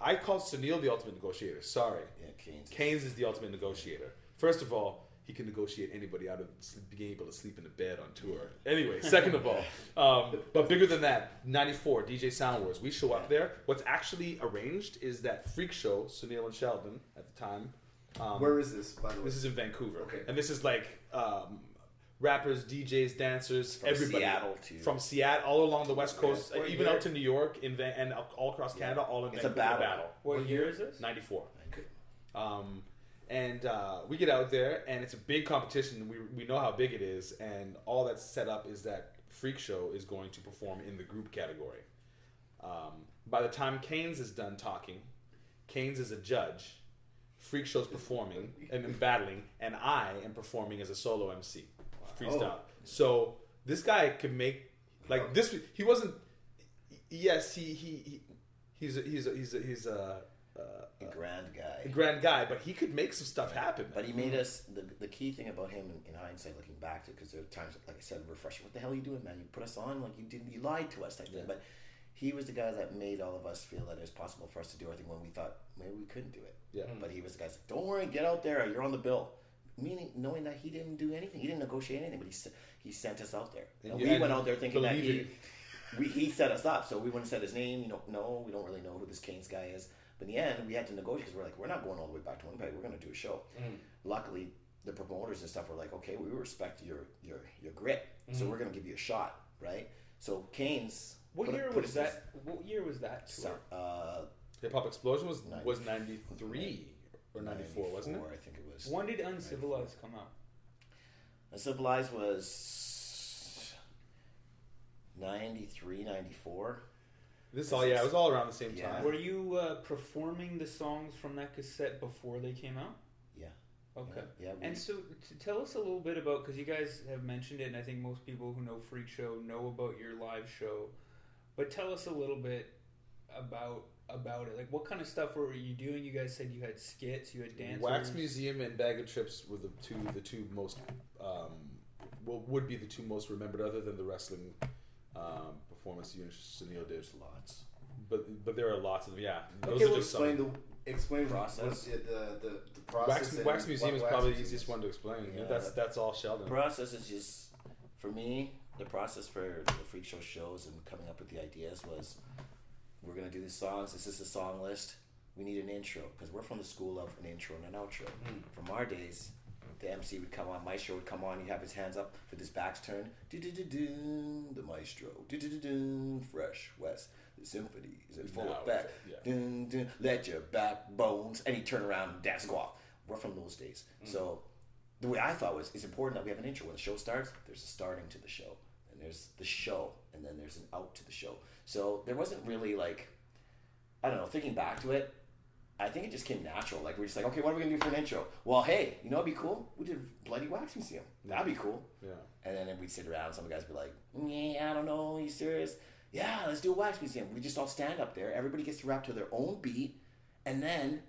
I call Sunil the ultimate negotiator. Sorry, yeah, Keynes. Keynes is the ultimate negotiator. First of all, he can negotiate anybody out of being able to sleep in a bed on tour. Anyway, second of all, [LAUGHS] um, but bigger than that, '94 DJ Sound Wars. We show up there. What's actually arranged is that freak show. Sunil and Sheldon at the time. Um, Where is this, by the way? This is in Vancouver. Okay. and this is like um, rappers, DJs, dancers, From everybody Seattle to- from Seattle all along the West Coast, What even year? out to New York, in Van- and all across Canada, all in It's a Vancouver battle. What year is this? '94. Um, and uh, we get out there, and it's a big competition. We, we know how big it is, and all that's set up is that Freak Show is going to perform in the group category. Um, by the time Keynes is done talking, Keynes is a judge. Freak Show's performing and, and battling, and I am performing as a solo MC, freestyle. Oh. So this guy could make like this. He wasn't. Yes, he he, he he's a, he's a, he's a, he's a, uh, a grand guy. a grand guy, but he could make some stuff happen. But he made us the, the key thing about him in, in hindsight, looking back to, because there are times, like I said, we're. What the hell are you doing, man? You put us on, like you didn't, you lied to us, type thing. But he was the guy that made all of us feel that it was possible for us to do everything when we thought maybe we couldn't do it. Yeah. But he was the guy that don't worry, get out there, you're on the bill. Meaning, knowing that he didn't do anything, he didn't negotiate anything, but he he sent us out there. And And we went out there thinking that he, believing. we, he set us up, so we wouldn't set his name. You know, no, we don't really know who this Keynes guy is. But in the end, we had to negotiate because we're like, we're not going all the way back to Winnipeg. We're going to do a show. Mm. Luckily, the promoters and stuff were like, okay, we respect your your your grit, so Mhm. we're going to give you a shot, right? So Keynes. What put- year put was us- that? What year was that tour? Uh, Hip Hop Explosion was was '93 or '94, wasn't it? 94, I think it was. When did Uncivilized come out? Uncivilized was 93, 94. This all yeah, it was all around the same Yeah. time. Were you uh, performing the songs from that cassette before they came out? Yeah. Okay. Yeah, we- and so, to tell us a little bit about because you guys have mentioned it, and I think most people who know Freak Show know about your live show. But tell us a little bit about about it. Like, what kind of stuff were you doing? You guys said you had skits, you had dances. Wax Museum and Bag of Trips were the two the two most um, well would be the two most remembered, other than the wrestling um, performance you and Sunil did. lots, but but there are lots of them. Yeah, those Okay, are well, just some. explain the explain Process. what- the the the Wax, process. and wax museum what is wax probably the easiest one to explain. Yeah. That's that's all Sheldon. process is just for me the process for the freak show shows and coming up with the ideas was we're gonna do these songs this is the song list. We need an intro because we're from the school of an intro and an outro. Hmm. From our days the MC would come on Maestro would come on he'd have his hands up with his back's turned do do do do the Maestro. Do do do do Fresh Wes. The symphony is in full effect yeah. dun, dun, let your backbones and he'd turn around and dance go off. We're from those days. Hmm. So the way I thought was it's important that we have an intro. When the show starts. There's a starting to the show, there's the show, and then there's an out to the show. So there wasn't really like I don't know. Thinking back to it, I think it just came natural. Like we're just like, okay, what are we gonna do for an intro? Well, hey, you know what'd be cool? We did Bloody Wax Museum. That'd be cool. Yeah. And then we'd sit around. Some guys would be like, yeah, I don't know. Are you serious? Yeah, let's do a wax museum. We just all stand up there. Everybody gets to rap to their own beat, and then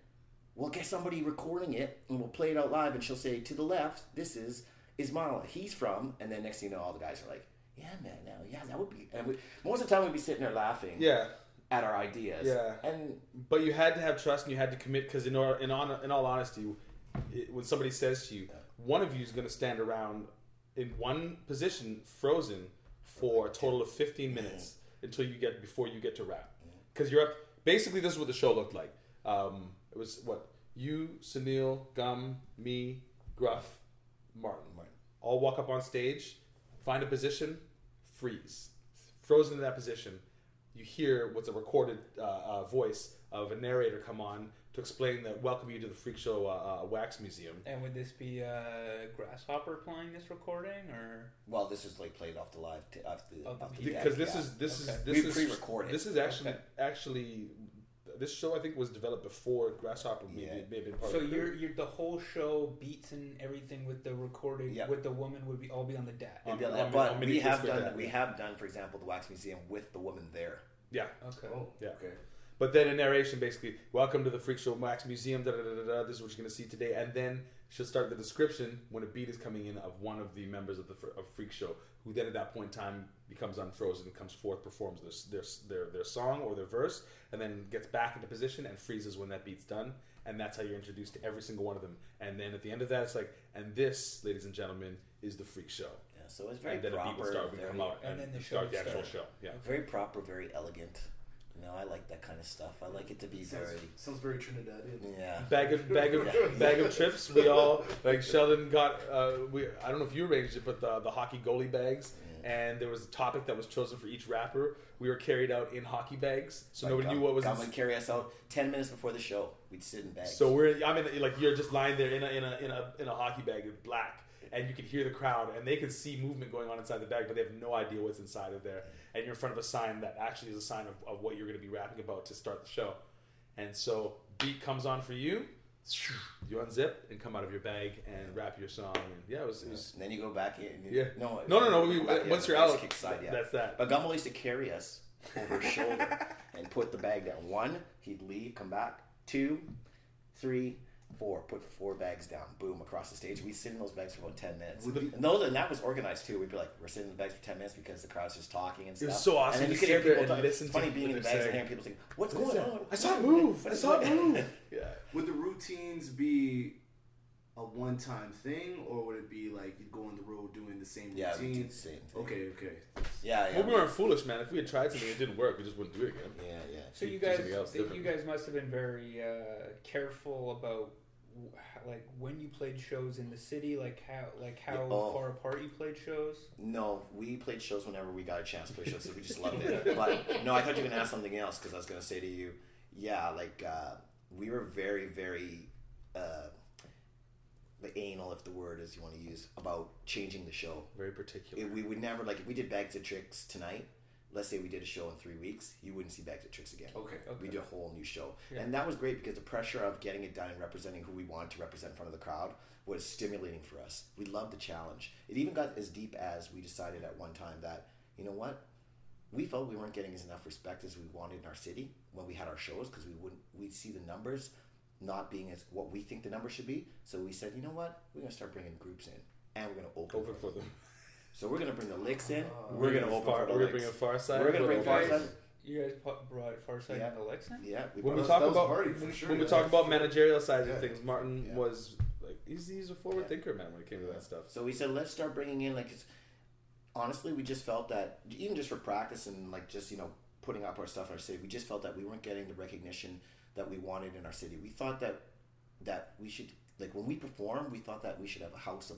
we'll get somebody recording it and we'll play it out live and she'll say to the left this is ismaila he's from and then next thing you know all the guys are like yeah man now yeah that would be and we, most of the time we'd be sitting there laughing Yeah. at our ideas. Yeah, and but you had to have trust and you had to commit because in all, in, on, in all honesty, it, when somebody says to you, one of you is going to stand around in one position, frozen, for a total of fifteen minutes until you get before you get to rap, because you're up. Basically, this is what the show looked like. Um, it was what you, Sunil, Gum, me, Gruff, Martin, all walk up on stage, find a position, freeze, frozen in that position you hear what's a recorded uh, uh, voice of a narrator come on to explain that welcome you to the freak show uh, uh, wax museum And would this be uh, Grasshopper playing this recording, or well this is like played off the live t- off the, Of the off the beat. deck, because this yeah. is this Okay. is this we is pre-recorded this is actually Okay. actually this show I think was developed before Grasshopper maybe, Yeah. may have been part so of the crew. you're, you're the whole show beats and everything with the recording Yeah. with the woman would be all be on the deck. On on- on but mini we have done that, we have done for example the wax museum with the woman there yeah Okay. Oh, Yeah. Okay. But then a narration basically, welcome to the Freak Show Wax Museum, da da da da da, this is what you're going to see today. And then she'll start the description when a beat is coming in of one of the members of the of Freak Show, who then at that point in time becomes unfrozen, comes forth, performs their, their, their, their song or their verse, and then gets back into position and freezes when that beat's done. And that's how you're introduced to every single one of them. And then at the end of that, it's like, and this, ladies and gentlemen, is the Freak Show. yeah so it's very And then a beat will proper start, would very, come out, and and, then the start show the actual starts. show. Yeah. very proper very elegant you know I like that kind of stuff I like it to be Sounds, very sounds very Trinidadian. yeah bag of bag of Yeah. [LAUGHS] bag of trips. We all like Sheldon got. Uh, we I don't know if you arranged it, but the the hockey goalie bags. And there was a topic that was chosen for each rapper. We were carried out in hockey bags, so nobody knew what was. Gum in- would carry us out ten minutes before the show. We'd sit in bags. so we're I mean like you're just lying there in a in a in a in a hockey bag in black, and you can hear the crowd, and they can see movement going on inside the bag, but they have no idea what's inside of there. And you're in front of a sign that actually is a sign of, of what you're going to be rapping about to start the show. And so beat comes on for you, you unzip and come out of your bag and rap your song. And yeah, it was, it was and then you go back in. Yeah. No, No, no, no, we- go back in, once you're out, side, yeah. that's that. But Gumbel used to carry us over his [LAUGHS] shoulder and put the bag down. One, he'd leave, come back. Two, three, four. Put four bags down. Boom, across the stage. We sit in those bags for about ten minutes. Would the- and those, and that was organized too. We'd be like, we're sitting in the bags for ten minutes because the crowd's just talking and It stuff. was so awesome And then to you could sit hear there people and talk. listen It's to funny being in what the they're bags and saying. hearing people saying, "What's What is going that? on? I saw it move. What I is saw it [LAUGHS] going- move." Yeah. Would the routines be a one-time thing, or would it be like you go on the road doing the same Yeah, we routine? do the same thing. Okay, okay. Yeah, yeah. Well, we weren't foolish, man. If we had tried something it didn't work, we just wouldn't do it again. Yeah, yeah. So you guys, you guys must have been very uh, careful about like when you played shows in the city, like how like how Yeah, oh. far apart you played shows. No, we played shows whenever we got a chance to play shows, so we just loved it. [LAUGHS] But no, I thought you were gonna ask something else because I was gonna say to you, yeah, like uh, we were very, very uh, the anal, if the word is you want to use, about changing the show. Very particular. It, we would never like if we did Bags of Tricks tonight. Let's say we did a show in three weeks, you wouldn't see Bags of Tricks again. Okay, We did a whole new show, Yeah. and that was great because the pressure of getting it done and representing who we wanted to represent in front of the crowd was stimulating for us. We loved the challenge. It even got as deep as we decided at one time that you know what, we felt we weren't getting as enough respect as we wanted in our city when we had our shows because we wouldn't we'd see the numbers not being as what we think the number should be. So we said, you know what, we're gonna start bringing groups in and we're gonna open, Open for them. [LAUGHS] So we're gonna bring the Liks in. Uh, we're gonna open Far- for the we're gonna bring a Pharcyde, We're gonna bring Far. Side. You guys brought Pharcyde Yeah. and Alexa? Yeah, we when we talk about Marty, for when, sure, when we talk about managerial side Yeah. of things, Martin Yeah. was like he's he's a forward thinker, man, when it came to that stuff. So we said let's start bringing in like, 'cause honestly, we just felt that even just for practice and like just you know putting up our stuff in our city, we just felt that we weren't getting the recognition that we wanted in our city. We thought that that we should like when we perform, we thought that we should have a house of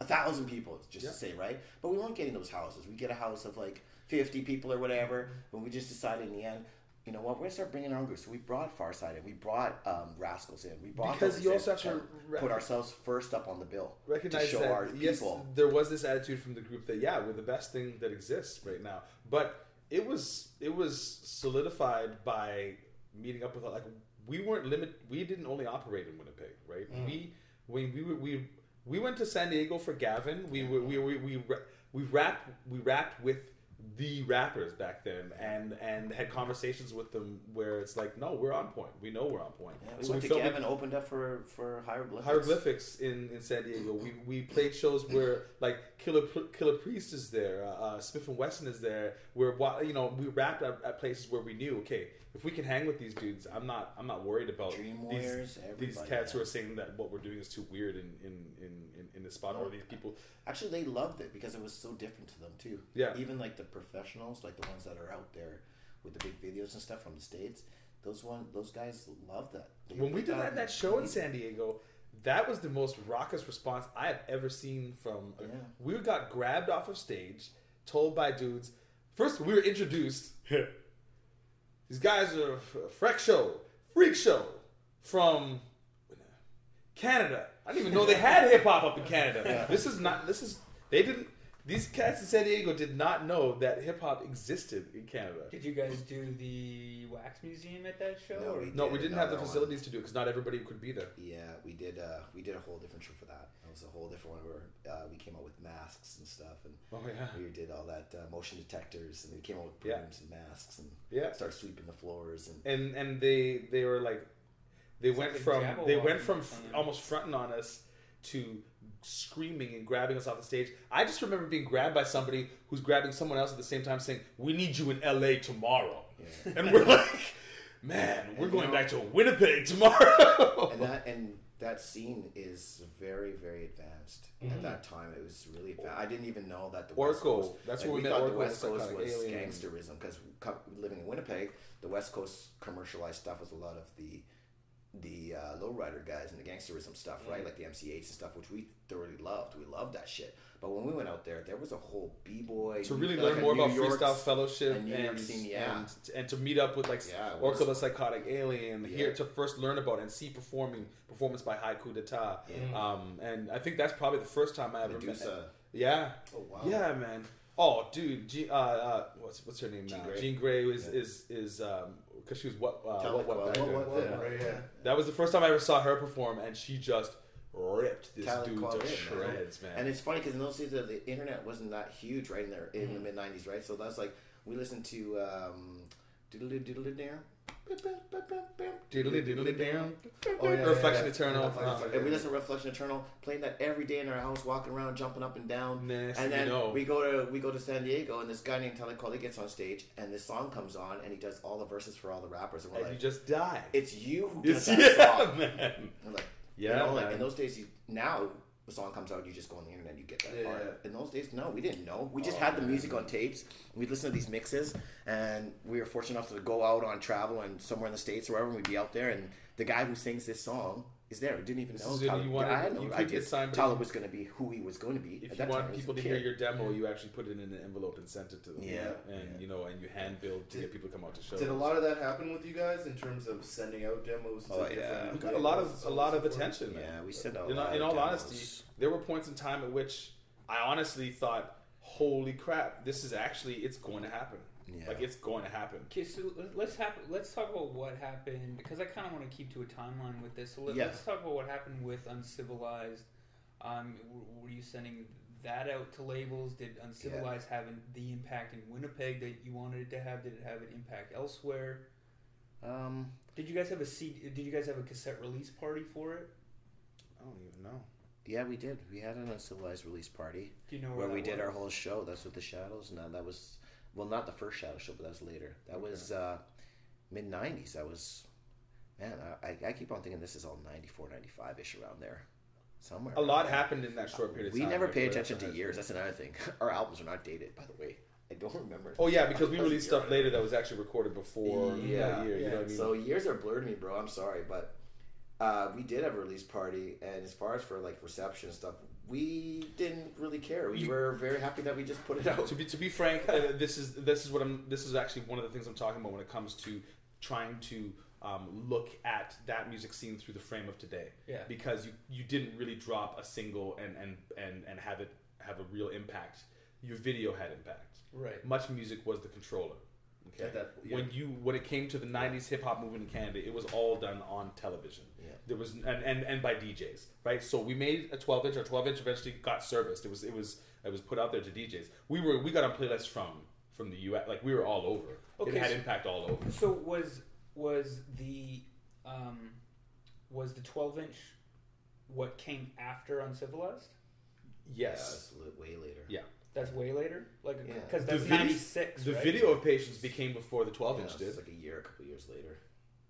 a thousand people, just Yeah. to say right. But we weren't getting those houses. We get a house of like fifty people or whatever. When we just decided in the end. You know what? We're gonna start bringing our own groups. So we brought Pharcyde in. We brought um, Rascals in. We brought Because you also have to and put ourselves first up on the bill recognize to show that our yes, people. there was this attitude from the group that yeah, we're the best thing that exists right now. But it was it was solidified by meeting up with like we weren't limit. We didn't only operate in Winnipeg, right? Mm. We when we were we we went to San Diego for Gavin. We were we we we ra- we rapped we rapped with the rappers back then and and had conversations with them where it's like no we're on point we know we're on point Yeah, we So went to Gavin, opened up for for hieroglyphics. hieroglyphics in, in San Diego. We, we played shows where like Killer Killah Priest is there, uh, uh, Smif-N-Wessun is there. Where you know we rapped at, at places where we knew okay if we can hang with these dudes, I'm not I'm not worried about Dream these, Warriors, these cats who are saying that what we're doing is too weird in in, in, in, in this spot or these people. Actually, they loved it because it was so different to them too. Yeah. Even like the professionals, like the ones that are out there with the big videos and stuff from the states, those one those guys love that. They When we did that, that show in San Diego, that was the most raucous response I have ever seen from. We got grabbed off of stage, told by dudes. First, we were introduced. These guys are a freak show, freak show from Canada. I didn't even know they had [LAUGHS] hip hop up in Canada. Yeah. This is not. This is they didn't. These cats in San Diego did not know that hip hop existed in Canada. Did you guys do the wax museum at that show? No, or- we No, we did didn't have the another one. facilities to do it because not everybody could be there. Yeah, we did. Uh, we did a whole different show for that. It was a whole different one where uh, we came out with masks and stuff, and Oh, yeah. we did all that uh, motion detectors, and we came out with Yeah. brooms and masks, and Yeah. started sweeping the floors, and and and they they were like they It's went like from they went from f- almost fronting on us to screaming and grabbing us off the stage. I just remember being grabbed by somebody who's grabbing someone else at the same time, saying, "We need you in L.A. tomorrow," and we're like, "Man, we're going know- back to Winnipeg tomorrow." and that and that scene is very very advanced at Mhm. that time it was really advanced. i didn't even know that the west coast that's like, where we we thought the west coast was Alien. gangsterism because living in winnipeg the west coast commercialized stuff was a lot of the the uh, lowrider guys and the gangsterism stuff, right? Mhm. Like the MC Eihts and stuff, which we thoroughly loved. We loved that shit. But when we went out there, there was a whole b boy to really learn more about freestyle fellowship and and, scene, yeah. and and to meet up with like Yeah, Orko the Psychotic Alien Yeah. here to first learn about and see performing performance by Haiku D'etat. Yeah. Um, and I think that's probably the first time I ever Medusa. met. Yeah. Oh, wow. Yeah, man. Oh, dude. G, uh, uh, what's what's her name Jean now? Grey. Jean Grae is is is um because she was what uh, Tell what it, what, what, what then, right, yeah. That was the first time I ever saw her perform, and she just ripped this Talent dude to shreds, man. And it's funny because in those days the, the internet wasn't that huge, right? In there in Mhm. the mid '90s, right? So that's like we listened to um, diddly diddly dare. Diddly diddly down. Oh, yeah, Reflection yeah, Eternal. yeah. Uh, And we listen to Reflection Eternal, playing that every day in our house, walking around, jumping up and down. And thing you then know. we go to we go to San Diego, and this guy named Coley gets on stage, and this song comes on, and he does all the verses for all the rappers, and we're And like, you just die. "It's you who It's- does that [LAUGHS] yeah, song, man. Like, Yeah, you know, like in those days, you now song comes out, you just go on the internet, you get that Yeah. part. In those days, no, we didn't know. We just Oh, had the music on tapes. We'd listen to these mixes, and we were fortunate enough to go out on travel and somewhere in the states or wherever, and we'd be out there, and the guy who sings this song is there. We didn't even know. is it, Tyler, you wanted- I had no you could idea get signed, but Tyler was going to be who he was going to be. If At you that want time, people a to hear your demo, you actually put it in an envelope and sent it to them. Yeah, and you know, and you hand build to get people to come out to shows. Did a lot of that happen with you guys in terms of sending out demos? To Oh, yeah. we got a lot of a lot of attention, man. Yeah, we sent out a In, lot in of all demos. honesty, there were points in time at which I honestly thought, "Holy crap, this is actually it's going to happen. Yeah. Like it's going to happen." Okay, so let- let's hap- let's talk about what happened because I kind of want to keep to a timeline with this. So let, Yeah. us talk about what happened with Uncivilized. Um, w- were you sending that out to labels? Did Uncivilized have an- the impact in Winnipeg that you wanted it to have? Did it have an impact elsewhere? Um, Did you guys have a CD? Did you guys have a cassette release party for it? I don't even know. yeah, we did. We had an uncivilized release party Do you know where where we that did our whole show. That's with the Shadows, and that, that was Well, not the first Shadow Show, but that was later. That was uh, mid '90s. That was man. I, I- keep on thinking this is all 94, 95 ish around there, somewhere. A lot there. happened in that short period of We time. We never pay attention to years. That's another thing. [LAUGHS] Our albums are not dated, by the way. I don't remember. Oh yeah, because we [LAUGHS] released stuff later that was actually recorded before yeah, that year. You know I mean? So years are blurred to me, bro. I'm sorry, but uh, we did have a release party, and as far as for like reception and stuff, we didn't really care. We You- were very happy that we just put it out. to be to be frank, uh, this is this is what I'm. This is actually one of the things I'm talking about when it comes to trying to um, look at that music scene through the frame of today. Yeah. Because you you didn't really drop a single and and and and have it have a real impact. Your video had impact. Right. MuchMusic was the controller. Okay. At that- yeah. When you when it came to the '90s hip hop movement in Canada, it was all done on television. Yeah. There was and, and and by DJs, right? So we made a 12 inch. Our 12 inch eventually got serviced. It was it was it was put out there to DJs. We were we got on playlists from from the US. Like we were all over. Okay, it had so- impact all over. So was was the um, was the twelve inch what came after Uncivilized? Yes. Yeah, li- way later. Yeah. That's way later, like Yeah. because The that's video- ninety six. The right? video of Patience became before the 12 Yeah, inch it's did. like a year, a couple years later.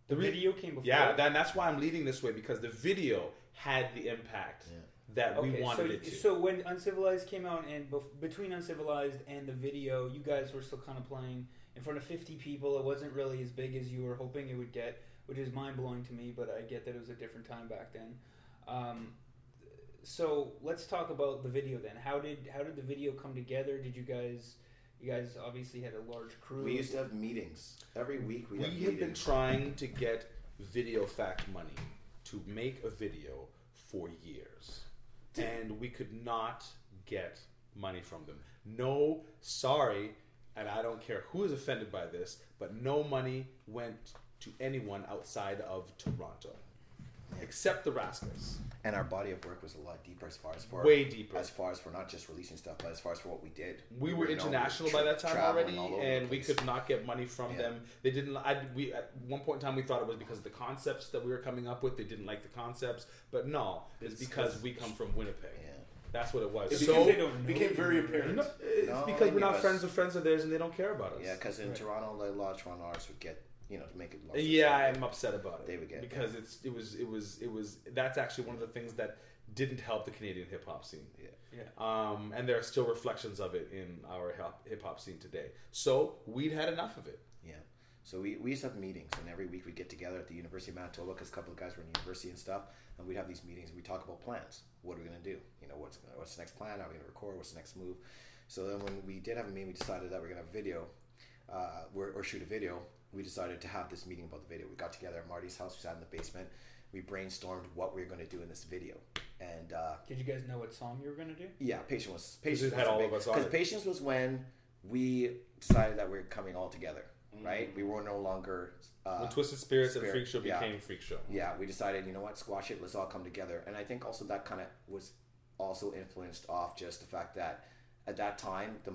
The re- video came before. Yeah, that, and that's why I'm leading this way because the video had the impact that we Okay, wanted so, it to. So when Uncivilized came out, and bef- between Uncivilized and the video, you guys were still kind of playing in front of 50 people. It wasn't really as big as you were hoping it would get, which is mind blowing to me. But I get that it was a different time back then. Um, so let's talk about the video then. How did how did the video come together? Did you guys? You guys obviously had a large crew. We used to have meetings every week. We, we had have been trying to get VideoFACT money to make a video for years, and we could not get money from them. No, sorry, and I don't care who is offended by this, but no money went to anyone outside of Toronto, except the Rascals. And our body of work was a lot deeper as far as for Way deeper. as far as for not just releasing stuff, but as far as for what we did. We were known- international tra- by that time already, all over the and we could not get money from Yeah. them. They didn't. I, we at one point in time we thought it was because of the concepts that we were coming up with. They didn't like the concepts, but no, it's, It's because 'cause- we come from Winnipeg. Yeah. That's what it was. It's so because they don't became very apparent. No, it's No, because we're not us. friends with friends of theirs, and they don't care about us. Yeah, because in Right. Toronto, like, a lot of Toronto artists would get, you know, to make it. look Yeah, I'm upset about it. They would get because it's it was it was it was that's actually one of the things that didn't help the Canadian hip hop scene. Yeah. Yeah. Um, and there are still reflections of it in our hip hop scene today. So we'd had enough of it. Yeah. So we, we used to have meetings, and every week we'd get together at the University of Manitoba because a couple of guys were in university and stuff, and we'd have these meetings and we talk about plans. What are we gonna do? You know, what's gonna, what's the next plan? How are we gonna record? What's the next move? So then when we did have a meeting, we decided that we're gonna have a video, uh, or, or shoot a video. We decided to have this meeting about the video. We got together at Marty's house. We sat in the basement. We brainstormed what we were gonna do in this video, and uh, Did you guys know what song you were gonna do? yeah, patience was patience had was all big- of us on Because patience was when we decided that we are coming all together, Mm. right? We were no longer uh, When Twisted Spirits and Freak Show yeah. became Freak Show. Yeah, we decided, you know what, squash it. Let's all come together. And I think also that kind of was also influenced off just the fact that at that time the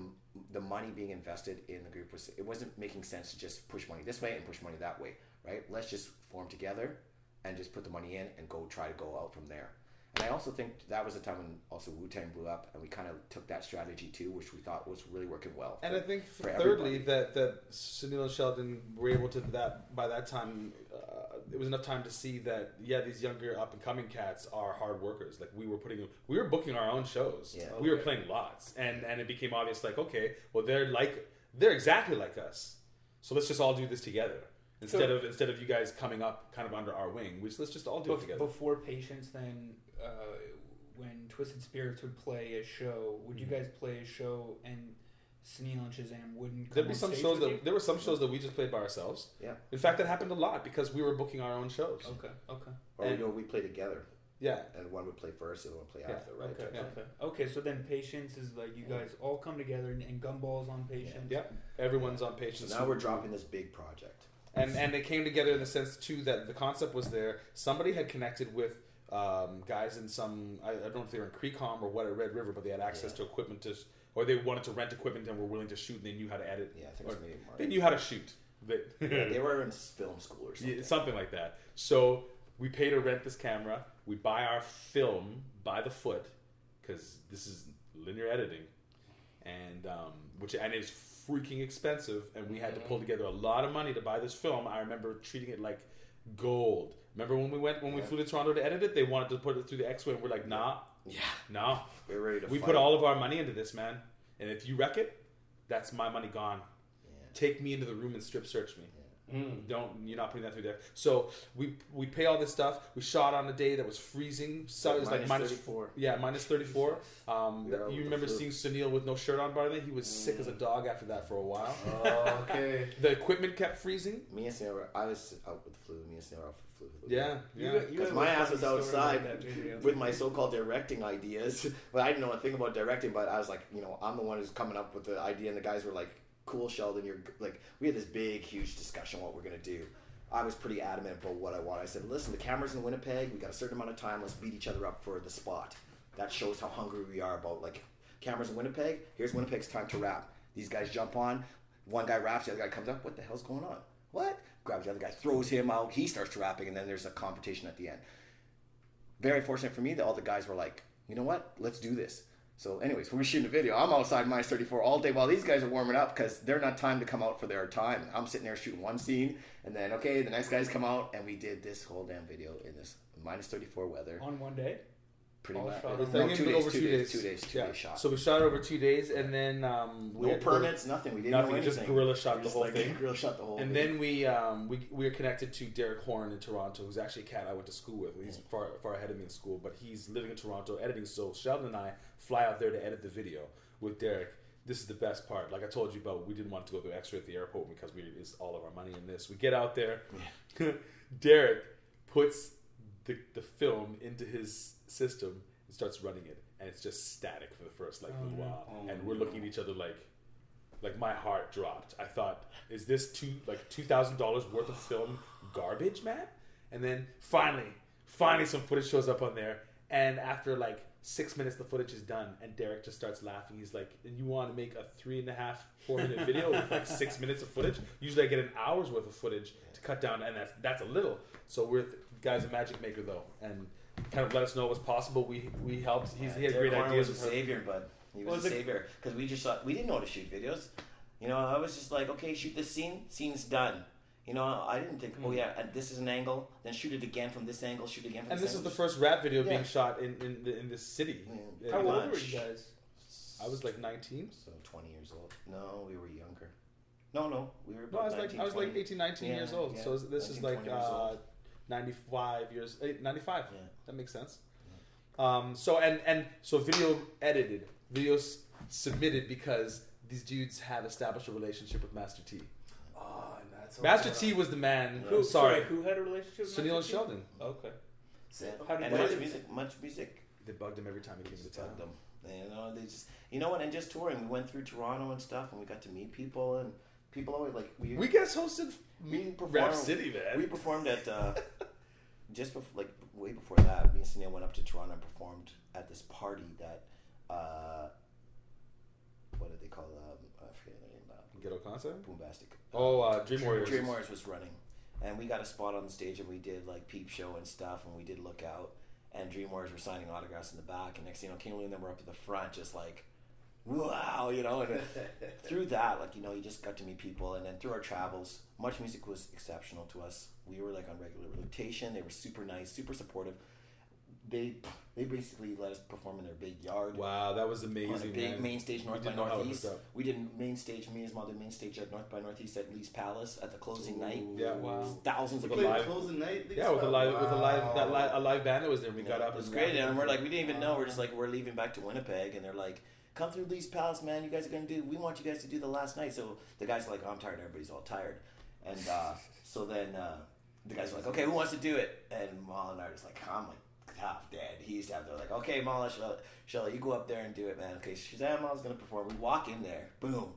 the money being invested in the group was it wasn't making sense to just push money this way and push money that way, right? Let's just form together and just put the money in and go try to go out from there. And I also think that was a time when also Wu Tang blew up, and we kind of took that strategy too, which we thought was really working well. And I think for thirdly everybody. that that Sunil and Sheldon were able to that by that time uh, it was enough time to see that yeah these younger up and coming cats are hard workers like we were putting we were booking our own shows Yeah. we were playing lots and and it became obvious like okay well they're like they're exactly like us so let's just all do this together instead So- of instead of you guys coming up kind of under our wing we just, let's just all do it together Before Patience, then uh, when Twisted Spirits would play a show, would you Mhm. guys play a show and Sunil and Shazam wouldn't? Come There'd be on some stage shows that you? there were some shows that we just played by ourselves. Yeah. In fact, that happened a lot because we were booking our own shows. Okay. Okay. or and- you know, we play together. Yeah. And one would play first, and one would play Yeah. after, right? Okay, Type okay, okay. So then Patience is like you guys all come together and, and Gumballs on Patience. Yeah, everyone's on patience. So now we're dropping this big project. and and it came together in the sense too that the concept was there. Somebody had connected with um, guys in some I, I don't know if they were in CreComm or what at Red River, but they had access to equipment to, or they wanted to rent equipment and were willing to shoot. and They knew how to edit. Yeah, I think it or was maybe they knew how to shoot. They, [LAUGHS] Yeah, they were in film school or something. Yeah, something like that. So we pay to rent this camera. We buy our film by the foot because this is linear editing. and um, which and it's freaking expensive, and we had to pull together a lot of money to buy this film. I remember treating it like gold. Remember when we went when we Yeah. flew to Toronto to edit it? They wanted to put it through the and we're like, nah, Yeah. no, We're ready to we fight. put all of our money into this, man. And if you wreck it, that's my money gone. Take me into the room and strip search me. Don't you're not putting that through there. So we we pay all this stuff. We shot on a day that was freezing. So it was like Minus minus 34. Yeah, minus thirty four. Um, We were out you remember seeing Sunil with no shirt on, by the way? He was sick as a dog after that for a while. [LAUGHS] Oh, okay. [LAUGHS] the equipment kept freezing. Me and Snell, were- I was out with the flu. Me and Snell were out with the flu. Yeah, yeah. Because my ass was outside about that video. with my so-called directing ideas, [LAUGHS] but I didn't know a thing about directing. But I was like, you know, I'm the one who's coming up with the idea, and the guys were like, "Cool, Sheldon, you're like." We had this big, huge discussion what we're gonna do. I was pretty adamant about what I want. I said, "Listen, the cameras in Winnipeg. We got a certain amount of time. Let's beat each other up for the spot. That shows how hungry we are about like cameras in Winnipeg. Here's Winnipeg's time to rap. These guys jump on. One guy raps, the other guy comes up. What the hell's going on? What? Grabs the other guy, throws him out. He starts rapping, and then there's a competition at the end very fortunate for me that all the guys were like, you know what, let's do this. So, anyways, when we're shooting a video, I'm outside minus 34 all day while these guys are warming up because they're not time to come out for their time. I'm sitting there shooting one scene, and then okay, the next guys come out, and we did this whole damn video in this minus 34 weather. On one day? Pretty all much. shot No, Thing one in two days, over two two days, days. two days, two yeah. days shot. So we shot over two days, and then um, we No had to go- permits, nothing. We didn't nothing. know Just anything. guerrilla shot We the whole like, thing. guerrilla shot the whole thing. And thing. then we um, we we are connected to Derek Horn in Toronto, who's actually a cat I went to school with. He's far far ahead of me in school, but he's living in Toronto editing. So Sheldon and I fly out there to edit the video with Derek. This is the best part. Like I told you about, we didn't want to go through X-ray at the airport because we it's all of our money in this. We get out there. [LAUGHS] Derek puts the the film into his system and starts running it, and it's just static for the first like little oh, while, oh, and we're looking at each other like like my heart dropped. I thought, is this two like two thousand dollars worth of film garbage, man? And then finally, finally, some footage shows up on there, and after like six minutes, the footage is done, and Derek just starts laughing. He's like, "And you want to make a three and a half, four minute video with like [LAUGHS] six minutes of footage? Usually, I get an hour's worth of footage to cut down, and that's that's a little." So we're the guy's a magic maker though, and kind of let us know what was possible. We we helped. He's, he had Derek great Horn ideas. was a with savior, but he was Was a savior because we just thought we didn't know how to shoot videos. You know, I was just like, okay, shoot this scene, scene's done. You know, I didn't think, oh yeah, this is an angle, then shoot it again from this angle, shoot it again from And this this is the first rap video Yeah. being shot in in, the, in this city. Yeah, How old were you guys? I was like 19. So 20 years old. No, we were younger. No, no, we were. No, I was about like 19, I was like 18, 19 Yeah, years old. yeah, So this is like years uh, 95 years, eh, 95. Yeah. That makes sense. Um, so and and so video edited, videos submitted because these dudes have established a relationship with Master T. Master T was the man. Who, I'm sorry, sorry, who had a relationship with Sunil and T? Sheldon. Okay. Yeah. How did and they- MuchMusic, much music. They bugged him every time he came to town. Bugged them. You know, they just, you know what? And just touring, we went through Toronto and stuff, and we got to meet people, and people always like we. We guys hosted we Rap performed- City, man. We performed at uh, [LAUGHS] just before, like way before that. Me and Sunil went up to Toronto and performed at this party that. Uh, what did they call um, I forget the name. Uh, Ghetto concept. Boombastic. Oh, uh, Dream Warriors. Dream Warriors was running, and we got a spot on the stage, and we did like peep show and stuff, and we did look out, and Dream Warriors were signing autographs in the back, and next thing you know, Kimberly and them were up at the front, just like, wow, you know, and [LAUGHS] through that, like you know, you just got to meet people, and then through our travels, MuchMusic was exceptional to us. We were like on regular rotation. They were super nice, super supportive. They they basically let us perform in their big yard. Wow, that was On amazing. a big man. main stage We North by didn't know how it Northeast. We did main stage. Me and Small did main stage at North by Northeast at Lee's Palace at the closing night. Yeah. Wow. Thousands of With a people. live- closing night. Yeah, with a live, with a live, that li- a live band that was there. We got up. It was and great, and we're like, we didn't even know. We're just like, we're leaving back to Winnipeg, and they're like, come through Lee's Palace, man. You guys are gonna do. We want you guys to do the last night. So the guys are like, oh, I'm tired. Everybody's all tired, and uh, so then uh, the guys are like, okay, who wants to do it? And Mal and I are just like, I'm like half dead. He's half. They're like, okay, Mal, Shella, Shella, you go up there and do it, man. Okay, Shazam Mal's gonna perform. We walk in there, boom.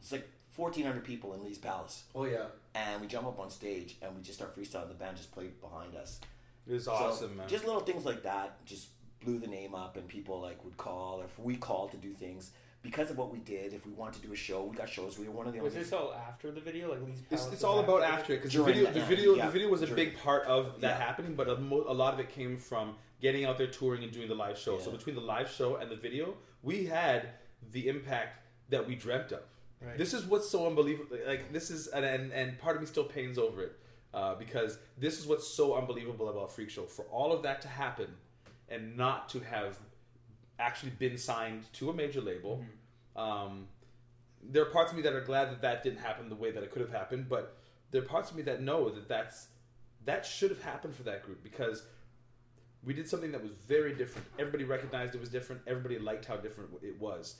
It's like 1,400 people in Lee's Palace. Oh yeah. And we jump up on stage and we just start freestyling. The band just played behind us. It was So, awesome, man. Just little things like that just blew the name up, and people like would call, or if we called to do things because of what we did. If we wanted to do a show, we got shows. We were one of the Was only. this all after the video? Like Lee's It's, it's all about after it? because the video, the the video, yeah. the video was a During- big part of that Yeah. happening. But a, mo- a lot of it came from getting out there touring and doing the live show. So between the live show and the video, we had the impact that we dreamt of. Right. This is what's so unbelievable. Like this is, and and, and part of me still pains over it uh, because this is what's so unbelievable about Freak Show. For all of that to happen, and not to have actually been signed to a major label. Um, there are parts of me that are glad that that didn't happen the way that it could have happened, but there are parts of me that know that that's that should have happened for that group because we did something that was very different. Everybody recognized it was different. Everybody liked how different it was.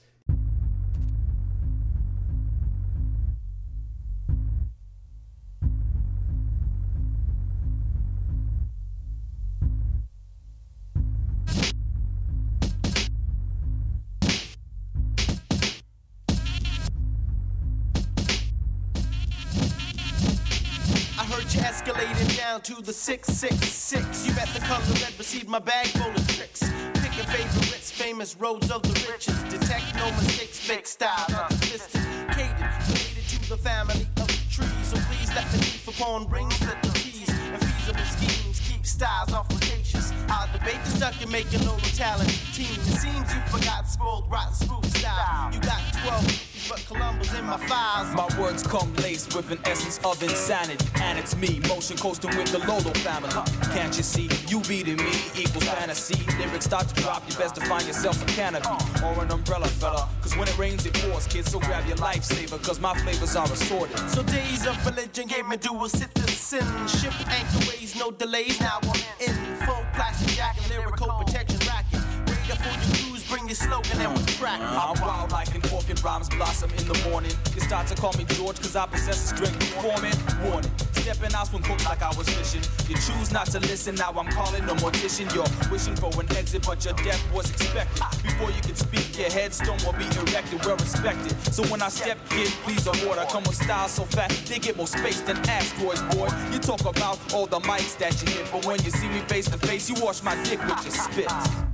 To the 666. You bet the color red received my bag full of tricks. Picking favorites, famous roads of the riches. Detect no mistakes, fake style, not sophisticated. Related to the family of trees. So please let me leaf upon rings, let the keys. And feasible schemes keep styles off flirtatious. I'll debate the stuck in making no talent team. It seems you forgot spoiled, rotten, smooth style. You got 12 but Columbus in my files. My words come laced with an essence of insanity. And it's me, motion coasting with the Lolo family. Can't you see? You beating me equals fantasy. Lyrics start to drop, you best to find yourself a canopy uh, or an umbrella, fella. Cause when it rains, it pours, kids. So grab your lifesaver, cause my flavors are assorted. So days of religion gave me dual citizen. Ship anchorways, no delays. Now I'm in full plastic jacket, lyrical. Your slogan and we track. Uh-huh. I'm wild like an orchid, rhymes blossom in the morning. You start to call me George, cause I possess a strength performing. Warning, stepping out swim hooked like I was fishing. You choose not to listen, now I'm calling a mortician. You're wishing for an exit, but your death was expected. Before you can speak, your headstone will be erected, well respected. So when I step, kid, please avoid. I come with style so fat, they get more space than asteroids, boy. You talk about all the mics that you hit, but when you see me face to face, you wash my dick with your spit.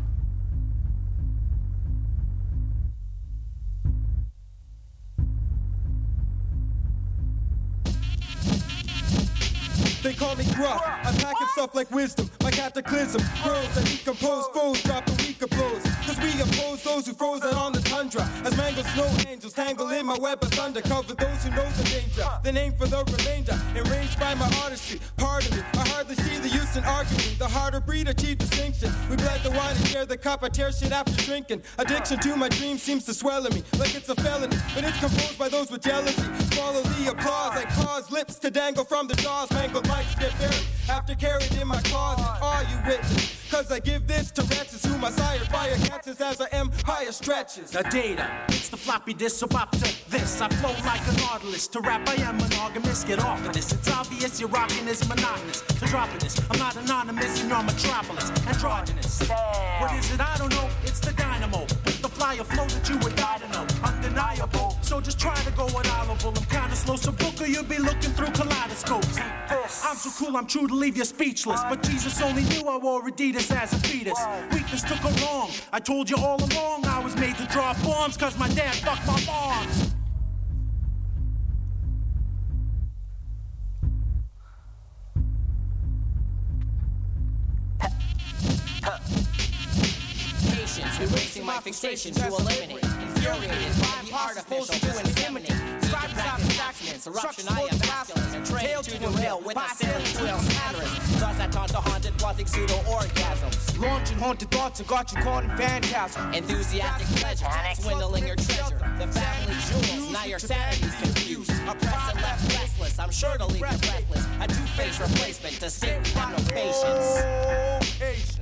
Call me gruff. I'm packing stuff like wisdom, my cataclysm. Grows and decompose foes, dropping weaker blows. Cause we oppose those who froze out on the tundra. As mangled snow angels tangle in my web of thunder. Cover those who know the danger. The aim for the remainder. Enraged by my artistry. Pardon me, I hardly see the use in arguing. The harder breed achieve distinction. We bled the wine and share the cup. I tear shit after drinking. Addiction to my dreams seems to swell in me like it's a felony. But it's composed by those with jealousy. Follow the applause. I cause lips to dangle from the jaws. Mangled mics get buried after carried in my closet. Are you witness? Cause I give this to wretches whom I sire fire catches as our empire stretches. The data, it's the floppy disk, so up to this. I flow like a nautilus. To rap, I am monogamous. Get off of this. It's obvious you're rocking is monotonous. To dropping this, I'm not anonymous in your metropolis. Androgynous. What is it? I don't know. It's the dynamo. With the flyer flow that you would die to know. Undeniable. So just try to go at level. I'm kinda slow, so booker, you'll be looking through kaleidoscopes. I'm so cool, I'm true to leave you speechless. But Jesus only knew I wore Adidas as a fetus. Weakness took a wrong. I told you all along I was made to drop bombs, cause my dad fucked my moms. Patience, erasing my fixation to eliminate. Infuriated by the artificial to inseminate. Scribe practice accidents, eruption, I am masculine. And trained to derail with a sailing wheel patterns. Thus I taunt the haunted, plotting pseudo orgasms. Launching haunted thoughts and got you caught in phantasm. Enthusiastic pleasure, swindling your treasure. The family jewels, now your sanity's confused. Oppressed and left restless, I'm sure to leave you breathless. A two-face replacement to we have no patience. Oh,